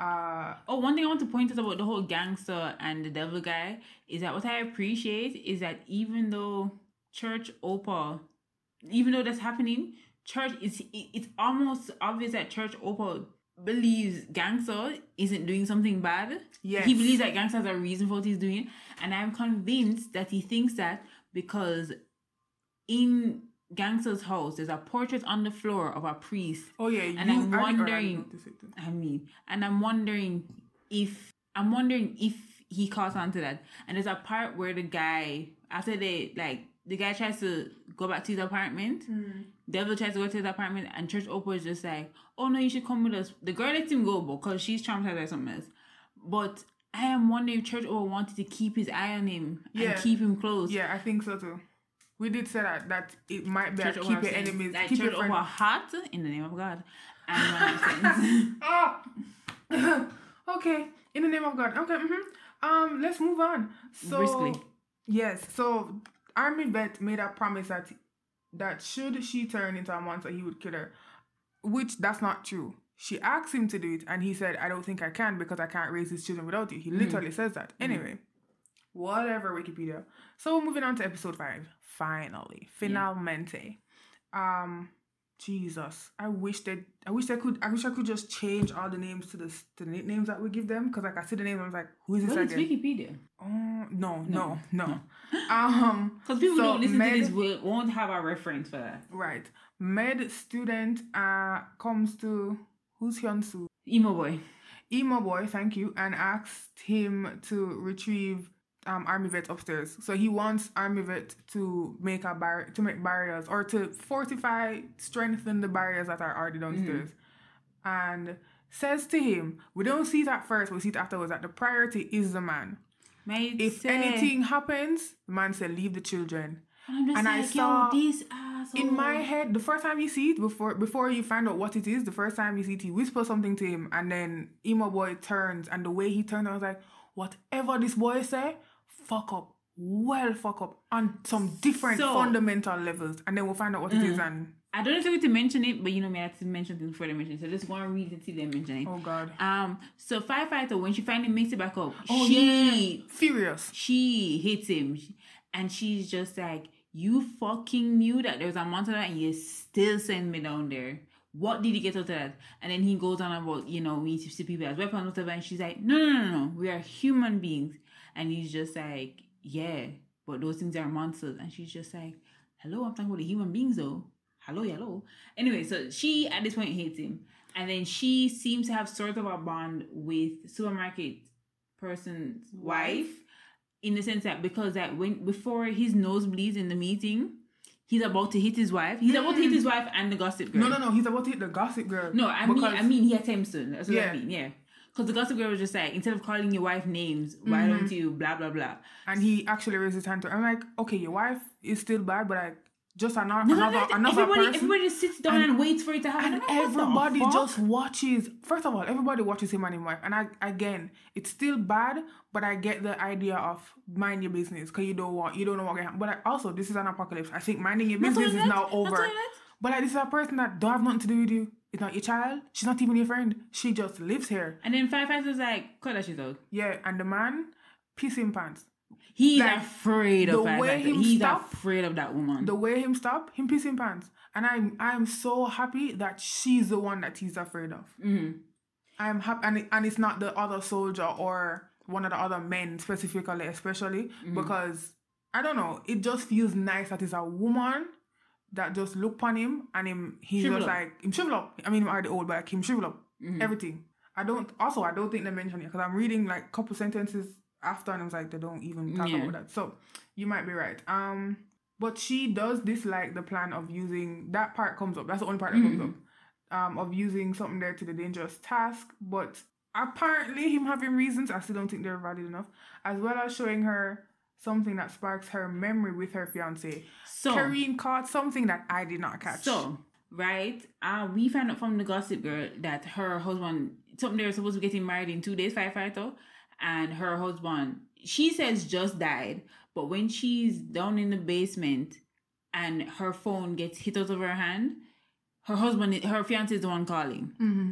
uh, Oh, one thing I want to point out about the whole gangster and the devil guy is that what I appreciate is that even though Church Opa, even though that's happening, Church is it, it's almost obvious that Church Opa believes gangster isn't doing something bad. Yes. He believes that gangster has a reason for what he's doing. And I'm convinced that he thinks that because in gangster's house there's a portrait on the floor of a priest oh yeah, And I'm wondering- noticed it too. I mean, and I'm wondering if I'm wondering if he caught on to that. And there's a part where the guy after they like the guy tries to go back to his apartment. Devil tries to go to his apartment, and Church Opa is just like, "Oh no, you should come with us." The girl lets him go because she's traumatized by something else. But I am wondering if Church Opa wanted to keep his eye on him Yeah. and keep him close. Yeah, I think so too. We did say that that it might be a Church keep your saying, enemies, like keep Church your friends. Hot in the name of God. And one of those things. Ah, okay. In the name of God. Okay. hmm Um, let's move on. So Briskly. yes. So Army Vet made a promise that that should she turn into a monster, he would kill her. Which that's not true. She asked him to do it, and he said, "I don't think I can because I can't raise his children without you." He literally says that. Anyway, whatever Wikipedia. So moving on to episode five. Finally, finalmente. Um, Jesus, I wish that I wish I could. I wish I could just change all the names to the to the names that we give them because like I see the name, I was like, who is this Well, it's? Wikipedia. Oh no, no, no. um, Because people So, don't listen Med- to this will, won't have a reference for that. right. Med student uh comes to who's Hyunsu? Emo boy. Emo boy, thank you, and asked him to retrieve um army vet upstairs. So he wants army vet to make a bar to make barriers or to fortify, strengthen the barriers that are already downstairs. And says to him, we don't see it at first, we see it afterwards, that the priority is the man. Mate If say- anything happens, the man said, leave the children. and I'm just and I saw- this asshole. In my head, the first time you see it, before before you find out what it is, the first time you see it, he whispers something to him, and then emo boy turns, and the way he turned, I was like, whatever this boy say, fuck up, well fuck up on some different So- fundamental levels, and then we'll find out what it is, and I don't expect to mention it, but you know me, I have to mention things before they mention it. So just one read it till they mention it. oh god, Um, so firefighter, when she finally makes it back up, oh she yeah, furious. she hates him. And she's just like you fucking knew that there was a monster and you still send me down there. What did you get out of that? And then he goes on about you know we need to see people as weapons whatever. And she's like no no no no. We are human beings and he's just like yeah but those things are monsters and she's just like hello i'm talking about the human beings though hello hello anyway so she at this point hates him and then she seems to have sort of a bond with supermarket person's wife in the sense that because that when before his nose bleeds in the meeting, he's about to hit his wife. He's about to hit his mm. wife and the gossip girl. No, no, no, he's about to hit the gossip girl. No, I mean, I mean, he attempts to. That's what Yeah. I mean. Yeah, because the gossip girl was just like, instead of calling your wife names, why Mm-hmm. don't you blah blah blah? and he actually raised his hand to. her. I'm like, okay, your wife is still bad, but like just another No, no, another no, another everybody, person. everybody just sits down and, waits for it to happen. and everybody just watches. First of all, everybody watches him and his wife. And I again, it's still bad, but I get the idea of mind your business because you don't want you don't know what can happen. But I, also, this is an apocalypse. I think minding your business is now over. But like, this is a person that don't have nothing to do with you. It's not your child. She's not even your friend. She just lives here. And then firefighter's like, cut that shit out. Yeah, and the man, pissing pants. He's Like, afraid of the way him He's stop- afraid of that woman. the way him stop, him pissing pants. And I'm I'm so happy that she's the one that he's afraid of. Mhm. I'm happy, and it, and it's not the other soldier or one of the other men specifically, especially Mm-hmm. because I don't know. It just feels nice that it's a woman that just look upon him and him he's Shrivel just up. like him shrivel up. I mean, him already old, but like him shrivel up Mm-hmm. everything. I don't. Also, I don't think they mention it because I'm reading like couple sentences after, and I was like, they don't even talk Yeah. about that. So you might be right. Um, but she does dislike the plan of using that part comes up. That's the only part that comes Mm-hmm. up. Um, of using something there to the dangerous task, but apparently him having reasons, I still don't think they're valid enough. As well as showing her something that sparks her memory with her fiance. So caught something that I did not catch. So, right, uh, we found out from the gossip girl that her husband, something they were supposed to be getting married in two days, firefighter, and her husband, she says just died, but when she's down in the basement and her phone gets hit out of her hand, her husband, her fiance is the one calling. hmm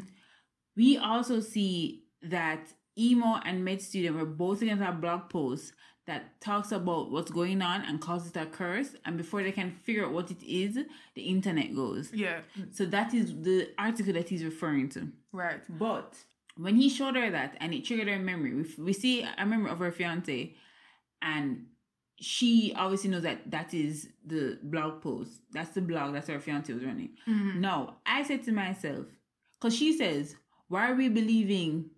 We also see that Emo and Med Student were both against a blog post that talks about what's going on and causes a curse. And before they can figure out what it is, the internet goes. yeah, So that is the article that he's referring to. right. But when he showed her that and it triggered her memory, we, we see a memory of her fiance, and she obviously knows that that is the blog post. That's the blog that her fiance was running. Mm-hmm. No, I said to myself, because she says, why are we believing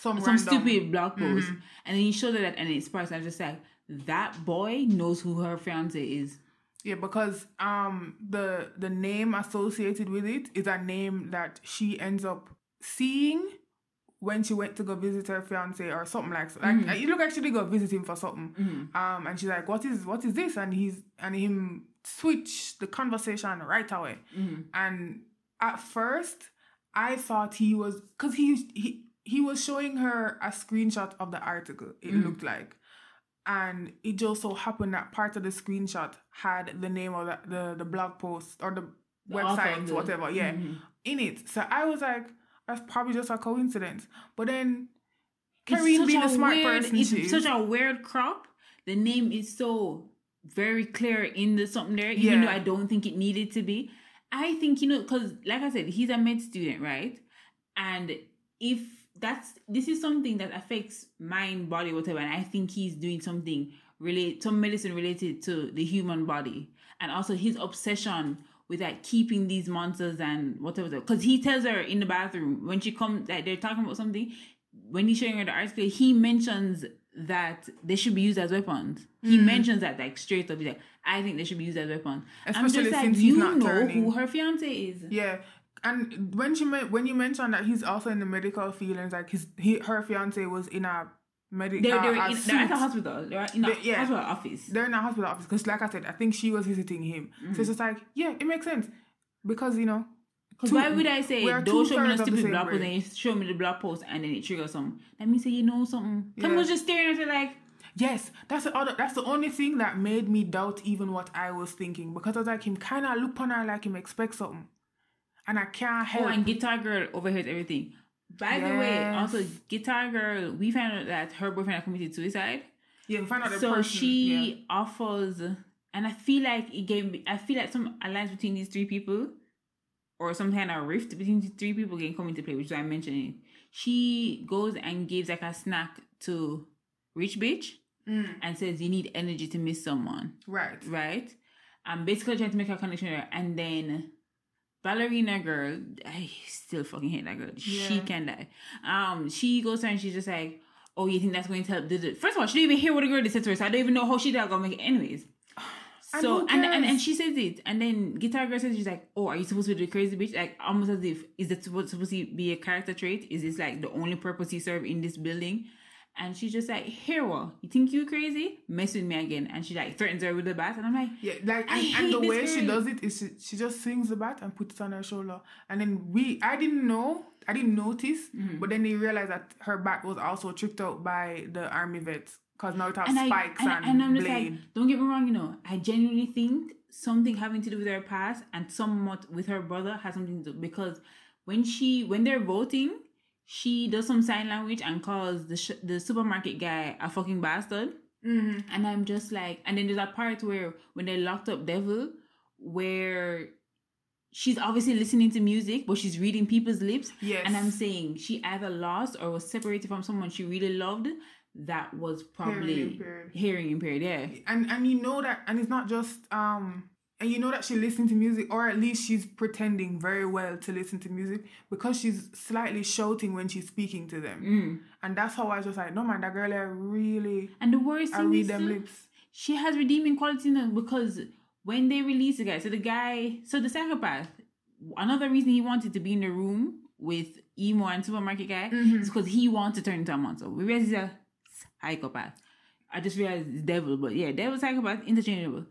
Some, some stupid blog post? And then he showed her that and it sparks. I'm just like, that boy knows who her fiance is. Yeah, because um the the name associated with it is a name that she ends up seeing when she went to go visit her fiance or something like so. Like you look actually go visit him for something. Um and she's like, What is what is this? And he's and him switch the conversation right away. And at first I thought he was because he he he was showing her a screenshot of the article, it mm. looked like and it just so happened that part of the screenshot had the name of the the, the blog post or the, The website the- whatever yeah mm-hmm. in it so i was like that's probably just a coincidence but then Karine being a smart weird, person it's is, such a weird crop. The name is so very clear in the something there, even Yeah. though I don't think it needed to be. I think you know, because like I said, he's a med student, right? And if that's this is something that affects mind, body, whatever, and I think he's doing something relate some medicine related to the human body, and also his obsession with like keeping these monsters and whatever. Because he tells her in the bathroom when she comes, like they're talking about something. When he's showing her the article, he mentions that they should be used as weapons. He Mm. mentions that like straight up. He's like, I think they should be used as weapons. I'm Especially just like, you not know turning. who her fiance is. yeah and when she when you mentioned that he's also in the medical field and like his he, her fiance was in a medical They're, they're, uh, in, they're at a hospital. They're in a yeah. hospital office. they're in a hospital office because like i said i think she was visiting him so it's just like yeah it makes sense because you know Because why would I say, don't show me the stupid blog post and you show me the blog post and then it triggers something? Let me that you know something. Yeah. was just staring at her like, Yes, that's the other. That's the only thing that made me doubt even what I was thinking because I was like him kind of look on her like him expect something, and I can't oh, and Guitar Girl overhears everything. By the way, also, Guitar Girl, we found out that her boyfriend had committed suicide. yeah, we find out the so person. she yeah. offers and i feel like it gave me i feel like some alliance between these three people or some kind of rift between these three people can come into play which is why i'm mentioning she goes and gives like a snack to rich bitch Mm. and says you need energy to miss someone right. right i'm basically trying to make a connection and then ballerina girl i still fucking hate that girl she Yeah. can die. Um she goes there and she's just like oh you think that's going to help first of all she didn't even hear what the girl said to her so i don't even know how she did gonna make it anyways so and, and and she says it. And then guitar girl says she's like oh are you supposed to be the crazy bitch? Like almost as if is that supposed to be a character trait? Is this like the only purpose you serve in this building and she's just like "Here, hero you think you crazy? Mess with me again. And she like threatens her with the bat. And i'm like Yeah, like I and, and the way she does it is she, she just swings the bat and puts it on her shoulder, and then we I didn't know I didn't notice, Mm-hmm. but then they realized that her bat was also tripped out by the army vets because now it has and I, spikes and, and, and I'm just blade. like, don't get me wrong, you know, I genuinely think something having to do with her past and somewhat with her brother has something to do because when she when they're voting, she does some sign language and calls the sh- the supermarket guy a fucking bastard. Mm-hmm. And I'm just like, and then there's a part where when they locked up Devil, where she's obviously listening to music, but she's reading people's lips. Yes. And I'm saying she either lost or was separated from someone she really loved. That was probably Hearing impaired. hearing impaired. Yeah. and and you know that and it's not just um and you know that she listening to music or at least she's pretending very well to listen to music because she's slightly shouting when she's speaking to them Mm. and that's how i was just like no man that girl I really And the worst i thing read is them lips she has redeeming quality now because when they release the guy, so the guy, so the psychopath, another reason he wanted to be in the room with emo and supermarket guy Mhm. is because he wants to turn into a monster. We realize he's a psychopath. I just realized it's devil, but yeah, devil psychopath interchangeable.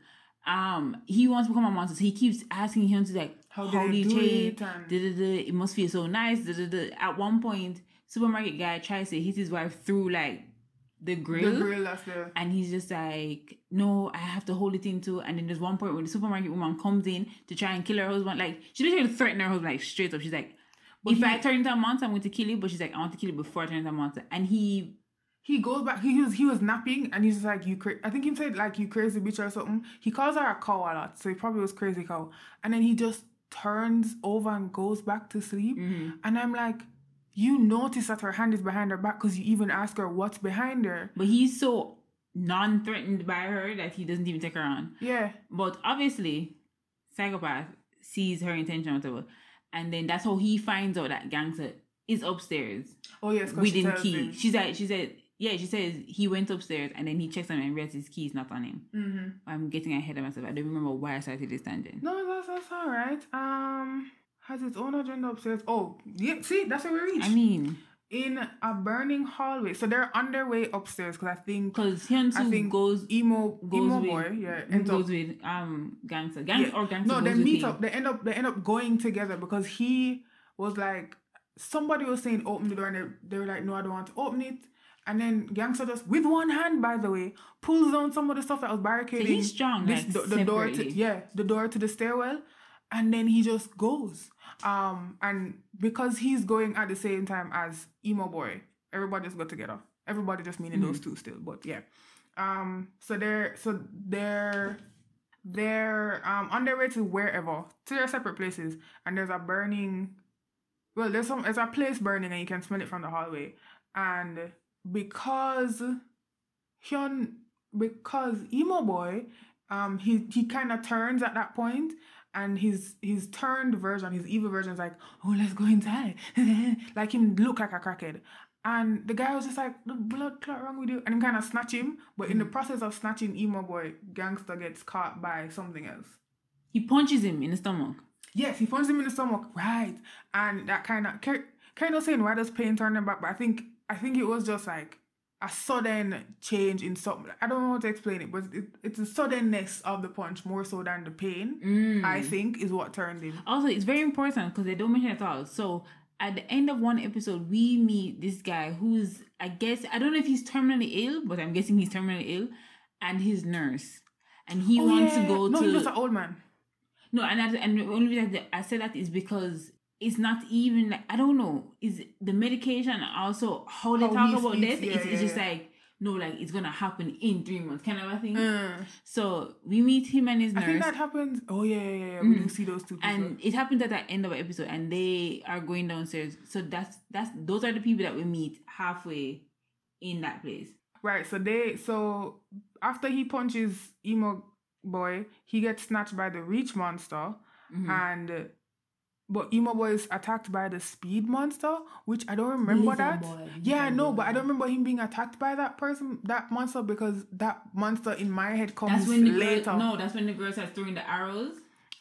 Um, he wants to become a monster, so he keeps asking him to like, How how, do you change? it? Must feel so nice. Da-da-da. At one point, supermarket guy tries to hit his wife through like the grill. the grill that's there And he's just like, no, I have to hold it into. And then there's one point where the supermarket woman comes in to try and kill her husband. Like, she basically threatened her husband, like, straight up. She's like, But if he- I turn into a monster, I'm going to kill you. But she's like, I want to kill you before I turn into a monster. And he, he goes back he was he was napping and he's just like you cra- i think he said like you crazy bitch or something he calls her a cow a lot so he probably was crazy cow and then he just turns over and goes back to sleep mm-hmm. And I'm like, you notice that her hand is behind her back because you even ask her what's behind her. but he's so non threatened by her that he doesn't even take her on. Yeah. But obviously, psychopath sees her intention, whatever. And then that's how he finds out that gangster is upstairs. Oh yes, within key. She's like, she said, yeah, she says he went upstairs and then he checks on him and realizes his key is not on him. hmm I'm getting ahead of myself. I don't remember why I started this tangent. No, that's that's all right. Um, has its own agenda upstairs. Oh, yeah. See, that's where we reach. I mean, in a burning hallway. So they're on their way upstairs because I think because Hyun I think goes emo goes emo with boy, yeah, ends goes up with um gangster, gangster Yeah. or gangster. No, they meet him. up. They end up. They end up going together because he was like, somebody was saying open the door, and they, they were like, no, I don't want to open it. And then gangster just with one hand, by the way, pulls down some of the stuff that was barricading. So he's strong, This, like, the, the door to yeah, the door to the stairwell, and then he just goes. Um, and because he's going at the same time as emo boy, everybody just got together. Everybody just meaning those two still, but yeah. Um, so they're so they're they're um on their way to wherever to their separate places, and there's a burning. Well, there's some there's a place burning, and you can smell it from the hallway. And because Hyun, because emo boy, um, he he kind of turns at that point, and his his turned version, his evil version, is like, oh, let's go inside, like him look like a crackhead. And the guy was just like, the blood clot wrong with you, and kind of snatch him. But in the process of snatching emo boy, gangster gets caught by something else. He punches him in the stomach. Yes, he punches him in the stomach, right? And that kind of kind of saying why does pain turn him back? But I think I think it was just like a sudden change in something. I don't know how to explain it, but it, it's the suddenness of the punch more so than the pain. Mm. I think is what turned him. Also, it's very important because they don't mention it at all. So at the end of one episode, we meet this guy who's, I guess, I don't know if he's terminally ill, but I'm guessing he's terminally ill, and his nurse, and he Oh, wants yeah. to go No, to he's just an old man. no, and I, and the only reason I said that is because it's not even like I don't know is the medication also how they How talk about speaks, death. yeah, it's, it's just yeah. like no, like it's gonna happen in three months, kind of a thing. Mm. So we meet him and his nurse. I think that happens. Oh yeah, yeah, yeah. We didn't see those two people. and it happens at the end of the episode and they are going downstairs so that's that's those are the people that we meet halfway in that place Right, so they so after he punches emo boy, he gets snatched by the reach monster, Mhm. and but emo is attacked by the speed monster, which I don't remember Lizard that. boy, Yeah, I know, but I don't remember him being attacked by that person, that monster, because that monster in my head comes that's when the later. girl, no that's when the girl starts throwing the arrows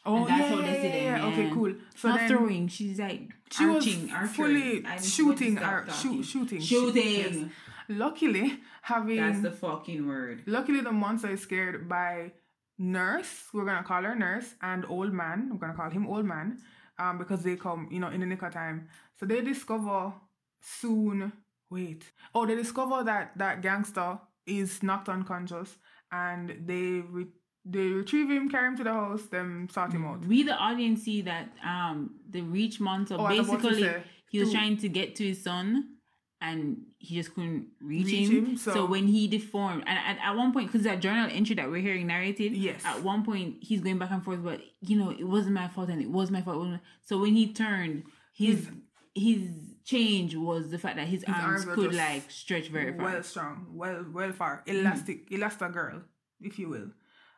oh that's yeah, how they yeah, yeah, yeah. Okay, cool. So not then throwing she's like she was arching archery. fully I shooting, ar- shoot, talking. shooting, shooting Yes. Luckily, having that's the fucking word Luckily, the monster is scared by Nurse. We're gonna call her Nurse and Old Man. We're gonna call him Old Man, um, because they come, you know, in the nick of time. So they discover soon. Wait. Oh, they discover that that gangster is knocked unconscious, and they re- they retrieve him, carry him to the house, then sort him out. we the audience see that um the reach monster Oh, I was about to basically he was trying to get to his son and he just couldn't reach, Reach him. him, so, so- when he deformed, and at, at one point, because that journal entry that we're hearing narrated, Yes. at one point he's going back and forth, but you know it wasn't my fault and it was my fault. it wasn't my-" So when he turned, his his change was the fact that his, arms, arms could like stretch very far. well strong, well well far, elastic, elastic girl, if you will.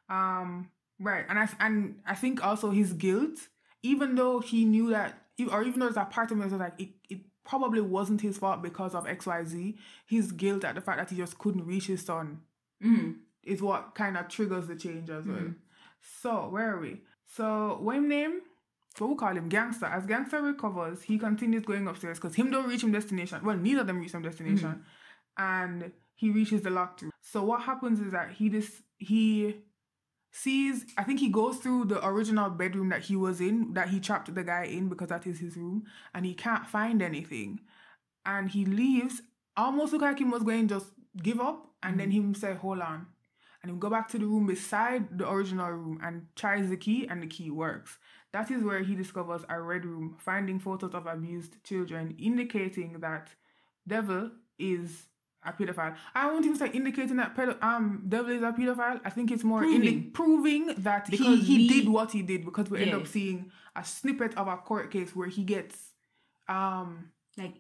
Um, right, and I and I think also his guilt, even though he knew that, or even though there's a part of him that was like it, it probably wasn't his fault because of X Y Z. His guilt at the fact that he just couldn't reach his son Mhm. is what kind of triggers the change as well. Mhm. So where are we? So when name, what we call him gangster. As gangster recovers, he continues going upstairs because him don't reach him destination. Well, neither of them reach him destination, and he reaches the locked room. So what happens is that he just he sees. I think he goes through the original bedroom that he was in, that he trapped the guy in because that is his room, and he can't find anything, and he leaves. Almost look like he was going to just give up, and then mm. him say, "Hold on." and he go back to the room beside the original room and tries the key and the key works. That is where he discovers a red room, finding photos of abused children, indicating that Devil is a pedophile. I won't even say indicating that pedo- um Devil is a pedophile. I think it's more Proving. indi- proving that he, Because he we- did what he did because we end up seeing a snippet of a court case where he gets um like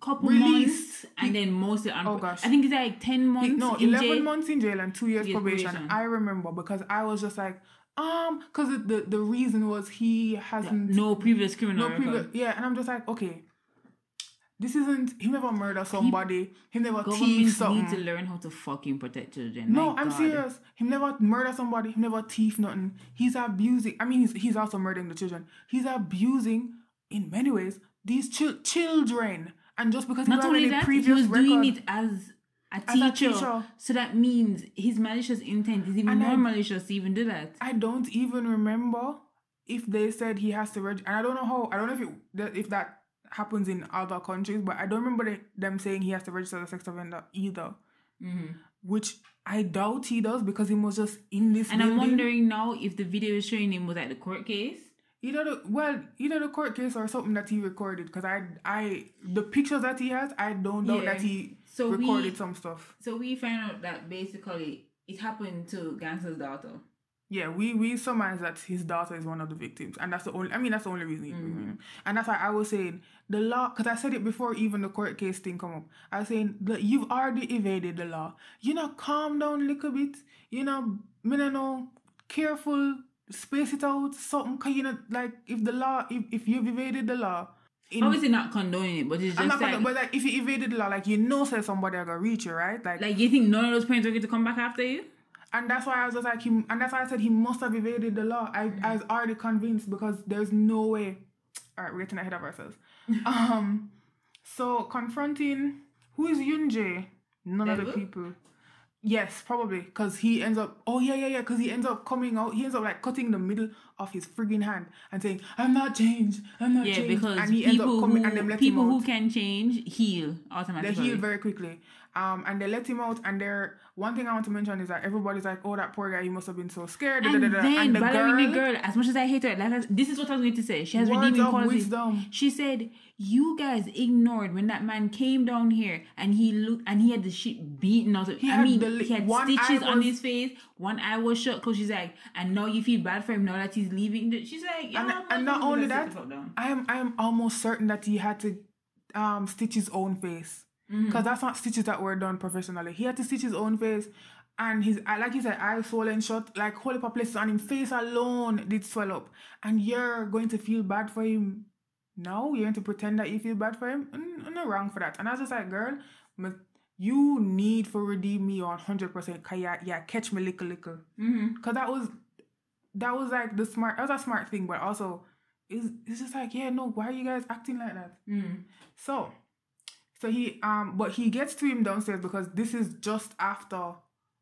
couple Released. months and then mostly on Oh, gosh. I think it's like ten months. He- no, in 11 jail. months in jail and two years Years probation. probation. I remember because I was just like, um, because the, the, reason was he hasn't. No previous criminal no record. previous. Yeah, and I'm just like, okay, this isn't. He never murdered somebody. He never thief Governments need something. to learn how to fucking protect children. No, My I'm God. serious. He never murdered somebody. He never thief nothing. He's abusing. I mean, he's he's also murdering the children. He's abusing, in many ways, these chil- children. And just because Not he only that, he was record, doing it as a As a teacher. teacher. So that means his malicious intent is even And more I- malicious to even do that. I don't even remember if they said he has to register. And I don't know how. I don't know if it if that happens in other countries, but I don't remember them saying he has to register as a sex offender either. Mm-hmm. Which I doubt he does because he was just in this. And I'm wondering now if the video is showing him was at the court case. either the well either the court case or something that he recorded because I I the pictures that he has I don't doubt Yeah. that he So we- recorded some stuff. So we find out that basically it happened to Gangster's daughter. Yeah, we we surmise that his daughter is one of the victims, and that's the only. I mean, that's the only reason. Mm-hmm. And that's why I was saying the law, because I said it before even the court case thing come up. I was saying that you've already evaded the law. You know, calm down a little bit. You know, me no know, careful, space it out, something. Cause you know, like if the law, if, if you've evaded the law. In, Obviously not condoning it, but it's I'm just not like, gonna, but like if you evaded the law, like you know, say somebody are gonna reach you, right? Like, like you think none of those parents are going to come back after you? And that's why I was just like him, and that's why I said he must have evaded the law. I, I was already convinced because there's no way. All right, we're getting ahead of ourselves. um, so confronting who is Yunjae? None of the people. Yes, probably because he ends up. Oh yeah, yeah, yeah. Because he ends up coming out. He ends up like cutting the middle of his frigging hand and saying, "I'm not changed. I'm not Yeah, changed." because and he ends up people coming who and them let people who can change heal automatically. They heal very quickly. Um, and they let him out. And they're one thing I want to mention is that everybody's like, "Oh, that poor guy. He must have been so scared." and da, da, da, da. then and the Valerie, girl, girl, as much as I hate her, like, this is what I was going to say. She has redeeming qualities. wisdom. She said, "You guys ignored when that man came down here and he looked and he had the shit beaten out of. He I mean, li- he had stitches eye on his face. One eye was shut. Cause she's like, and now you feel bad for him now that he's leaving. She's like, and, yeah, and not only that. I am I am almost certain that he had to um stitch his own face Mm-hmm. because that's not stitches that were done professionally. He had to stitch his own face. And his, like you said, eyes swollen shut, like whole heap of places on him. Face alone did swell up, and you're going to feel bad for him now. You're going to pretend that you feel bad for him. Mm, I'm not wrong for that. And I was just like, girl, you need for redeem me on hundred percent. Cause yeah, yeah, catch me little little. Mm-hmm. Cause that was, that was like the smart. That was a smart thing, but also, it's it's just like yeah, no, why are you guys acting like that? Mm. So, so he um, but he gets to him downstairs because this is just after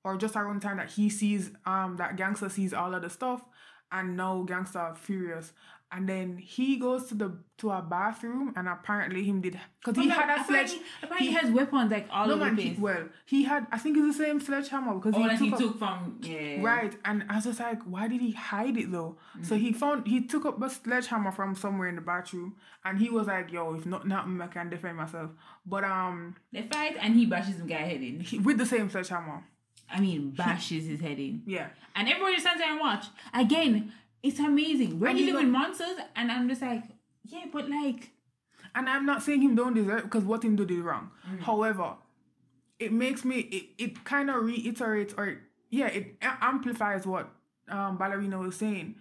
or just around the time that he sees um that gangster sees all of the stuff, and now gangster furious and then he goes to the to a bathroom and apparently him did because he had a sledge apparently he- has weapons like all no over man the he, place. well he had i think it's the same sledgehammer because oh, he took he up- took from yeah. Right, and I was just like, why did he hide it though? So he found he took up a sledgehammer from somewhere in the bathroom, and he was like, "Yo, if not nothing, I can defend myself." But um, They fight and he bashes some guy head in. he, with the same sledgehammer, I mean, bashes his head in. yeah, And everybody just stands there and watch. Again, it's amazing. And you living know- monsters, and I'm just like, yeah, but like, and I'm not saying him don't deserve because what him do is wrong. Mm. However, it makes me it, it kind of reiterates or yeah, it amplifies what um Ballerina was saying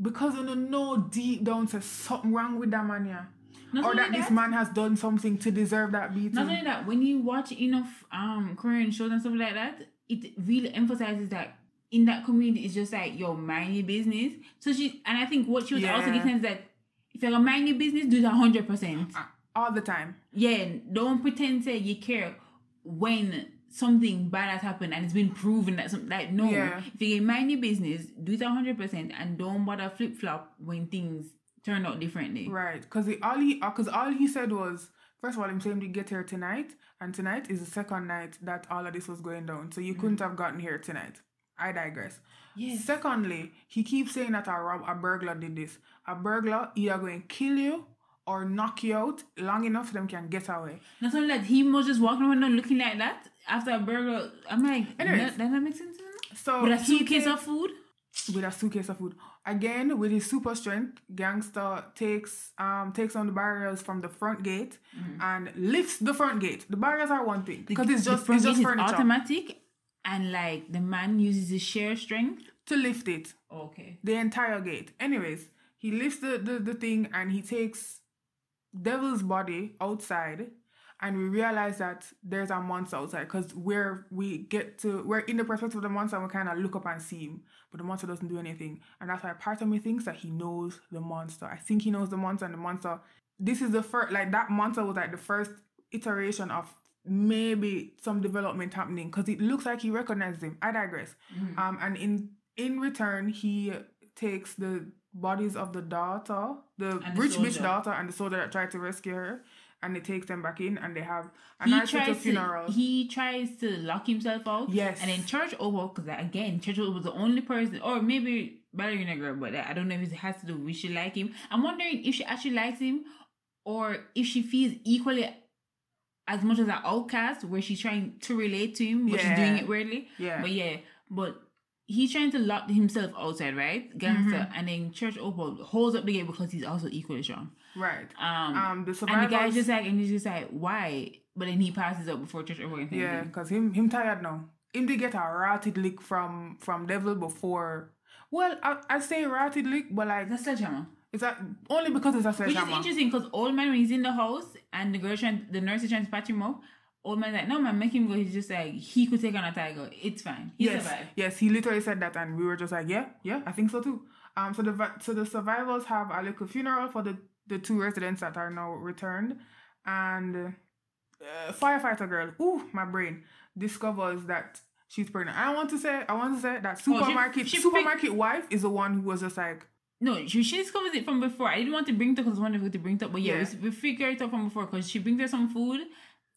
because you know deep down says something wrong with that man, yeah. not or only that this man has done something to deserve that beating. not only that, when you watch enough um Korean shows and stuff like that, it really emphasizes that in that community, it's just like yo, mind your business. So she and I think what she was also Yeah. getting is that if you're gonna mind your business, do it hundred percent. Uh, all the time. Yeah, don't pretend say you care when something bad has happened and it's been proven that something like no. Yeah. If you can mind your business, do it hundred percent and don't bother flip flop when things turn out differently. Right, because all he uh, because all he said was first of all I'm saying we get here tonight, and tonight is the second night that all of this was going down. So you mm. couldn't have gotten here tonight. I digress. Yes. Secondly, he keeps saying that a rob a burglar did this. A burglar either going to kill you or knock you out long enough so them can get away. Not only that, he was just walking around and looking like that after a burglar. I'm like, Anyways. that, that make sense. So With a suitcase of food. with a suitcase of food. Again, with his super strength, gangster takes um takes on the barriers from the front gate and lifts the front gate. The barriers are one thing because it's just it's just furniture automatic, and like the man uses his sheer strength. to lift it. Okay. the entire gate. Anyways, he lifts the, the, the thing and he takes Devil's body outside, and we realize that there's a monster outside because where we get to we're in the perspective of the monster and we kind of look up and see him, but the monster doesn't do anything, and that's why part of me thinks that he knows the monster. I think he knows the monster, and the monster. This is the first like that monster was like the first iteration of maybe some development happening because it looks like he recognized him. I digress. Um, and in in return, he takes the bodies of the daughter, the And the rich bitch daughter, and the soldier that tried to rescue her, and he takes them back in, and they have a He nice little tries to funeral. he tries to lock himself out. Yes. And then Church Opa, because again, Church Opa was the only person, or maybe Ballerina Girl, but I don't know if it has to do with she like him. I'm wondering if she actually likes him, or if she feels equally as much as an outcast, where she's trying to relate to him, but she's doing it weirdly. Yeah. But yeah, but he's trying to lock himself outside, right? Gangster. Mm-hmm. And then Church Opa holds up the gate because he's also equally strong. right. Um, Um, the and the guy's just like, and he's just like, why? But then he passes up before Church Opa can yeah, because him him tired now. Him did get a ratted lick from from Devil before. Well, I I say ratted lick, but like That's sledgehammer. Is that only because it's a Which is sledgehammer. interesting because old man when he's in the house and the girl trying the nurse is trying to patch him up, old man's like, no man, make him go. He's just like he could take on a tiger. It's fine. He yes, survived. yes, he literally said that, and we were just like, yeah, yeah, I think so too. Um, so the so the survivors have a little funeral for the the two residents that are now returned, and uh, firefighter girl, ooh, my brain discovers that she's pregnant. I want to say, I want to say that Oh, she- supermarket picked- supermarket wife is the one who was just like, No, she, she discovers it from before. I didn't want to bring it up because I wanted to bring it up, but yeah, Yeah. we, we figured it out from before because she brings her some food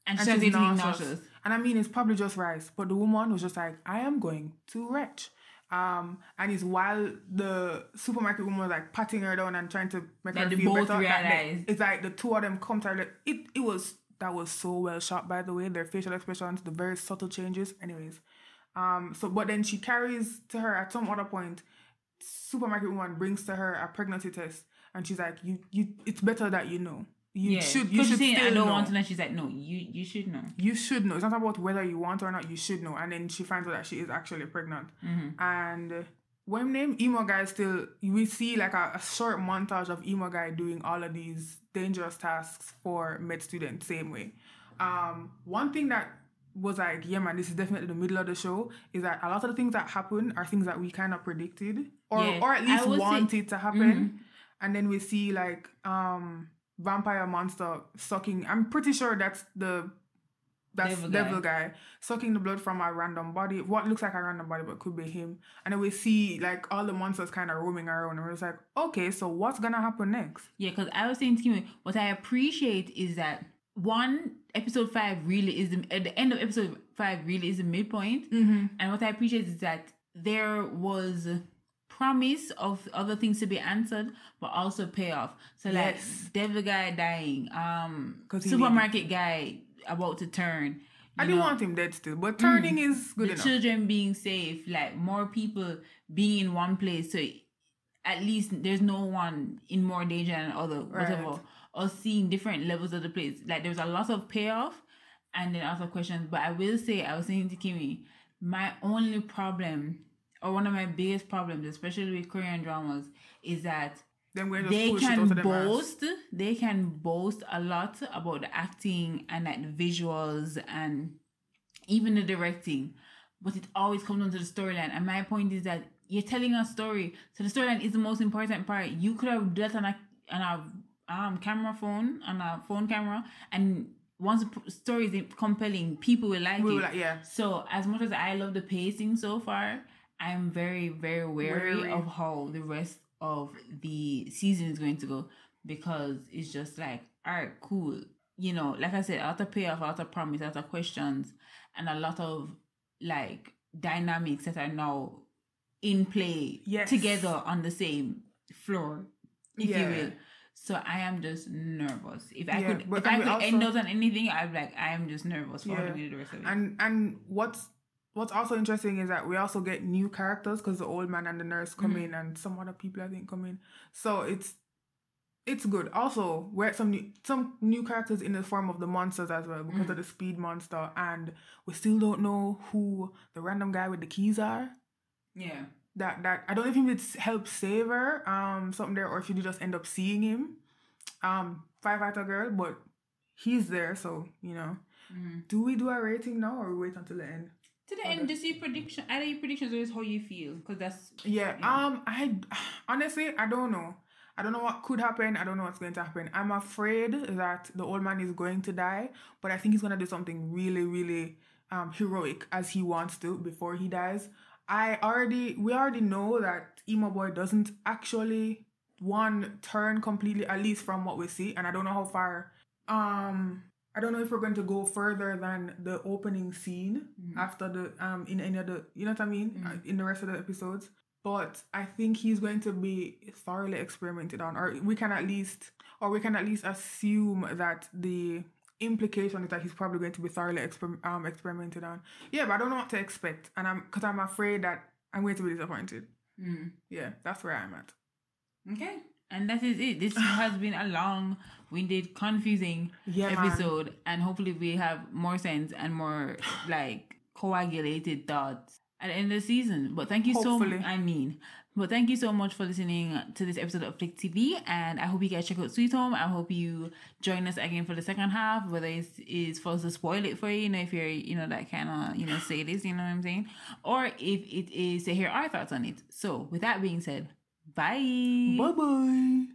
and, and she she's nauseous. nauseous. And I mean, it's probably just rice, but the woman was just like, I am going to retch. Um, and it's while the supermarket woman was like patting her down and trying to make That her feel both better. that they- it's like the two of them come to her. It it was that was so well shot by the way. Their facial expressions, the very subtle changes. Anyways, um, so but then she carries to her at some other point. Supermarket woman brings to her a pregnancy test, and she's like, "You you, it's better that you know. You Yeah, should you should saying, still I don't know." want to know. She's like, no, you you should know. you should know. It's not about whether you want or not. You should know. And then she finds out that she is actually pregnant. And uh, when name emo guy still, we see like a, a short montage of emo guy doing all of these dangerous tasks for med students same way. Um, one thing that was like, yeah, man, this is definitely the middle of the show. Is that a lot of the things that happen are things that we kind of predicted, or Yeah, or at least would say- wanted to happen. And then we see like um vampire monster sucking. I'm pretty sure that's the that's Devil devil, guy. guy. sucking the blood from a random body, what looks like a random body but could be him. And then we see like all the monsters kind of roaming around, and we're just like, okay, so what's gonna happen next? Yeah, because I was saying to you, what I appreciate is that one episode five really is the at the end of episode five really is the midpoint, Mm-hmm. and what I appreciate is that there was promise of other things to be answered, but also payoff. So like devil guy dying, um, supermarket guy about to turn. I didn't want him dead still, but turning is good the enough. children being safe, like more people being in one place, so at least there's no one in more danger than other, whatever. Or seeing different levels of the place. Like there was a lot of payoff and then also questions. But I will say, I was saying to Kimmy, my only problem, or one of my biggest problems, especially with Korean dramas, is that then we're just they can boast they can boast a lot about the acting and like the visuals and even the directing. But it always comes down to the storyline. And my point is that you're telling a story. So the storyline is the most important part. You could have done that on a on a um camera phone on a phone camera and once the story is compelling people will like We it like, yeah. so as much as I love the pacing so far, I'm very, very wary, Wary. of how the rest of the season is going to go because it's just like, all right, cool. You know, like I said, a lot of payoff, a lot of promise, a lot of questions, and a lot of like dynamics that are now in play Yes. together on the same floor, if you will. So I am just nervous. If I Yeah, could, if I could we end also- out on anything, I'm like, I am just nervous for how Yeah. to the rest of it. And and what's what's also interesting is that we also get new characters because the old man and the nurse come Mhm. in and some other people I think come in. So it's it's good. Also, we had some new some new characters in the form of the monsters as well because of the speed monster, and we still don't know who the random guy with the keys are. yeah. That that I don't know if he would help save her, um, something there, or if you do just end up seeing him, um, firefighter girl, but he's there, so you know. Mhm. Do we do a rating now or we wait until the end? To the end, just your prediction. Either your predictions or just how you feel, because that's Yeah, Yeah. um, I honestly I don't know. I don't know what could happen. I don't know what's going to happen. I'm afraid that the old man is going to die, but I think he's gonna do something really, really um heroic as he wants to before he dies. I already we already know that emo boy doesn't actually one turn completely, at least from what we see, and I don't know how far. Um, I don't know if we're going to go further than the opening scene Mhm. after the um in any other you know what I mean Mhm. Uh, in the rest of the episodes. But I think he's going to be thoroughly experimented on, or we can at least, or we can at least assume that the implication is that he's probably going to be thoroughly exper- um, experimented on. Yeah, but I don't know what to expect, and I'm because I'm afraid that I'm going to be disappointed. mm. Yeah, that's where I'm at. okay. And that is it. This has been a long-winded, confusing Yeah, man. episode, and hopefully we have more sense and more like coagulated thoughts at the end of the season. But thank you so Hopefully. much. I mean, but thank you so much for listening to this episode of Flick TV, and I hope you guys check out Sweet Home. I hope you join us again for the second half, whether it's is for us to spoil it for you, you know, if you're you know that kind of you know say this, you know what I'm saying, or if it is to hear our thoughts on it. So with that being said, bye. Bye bye.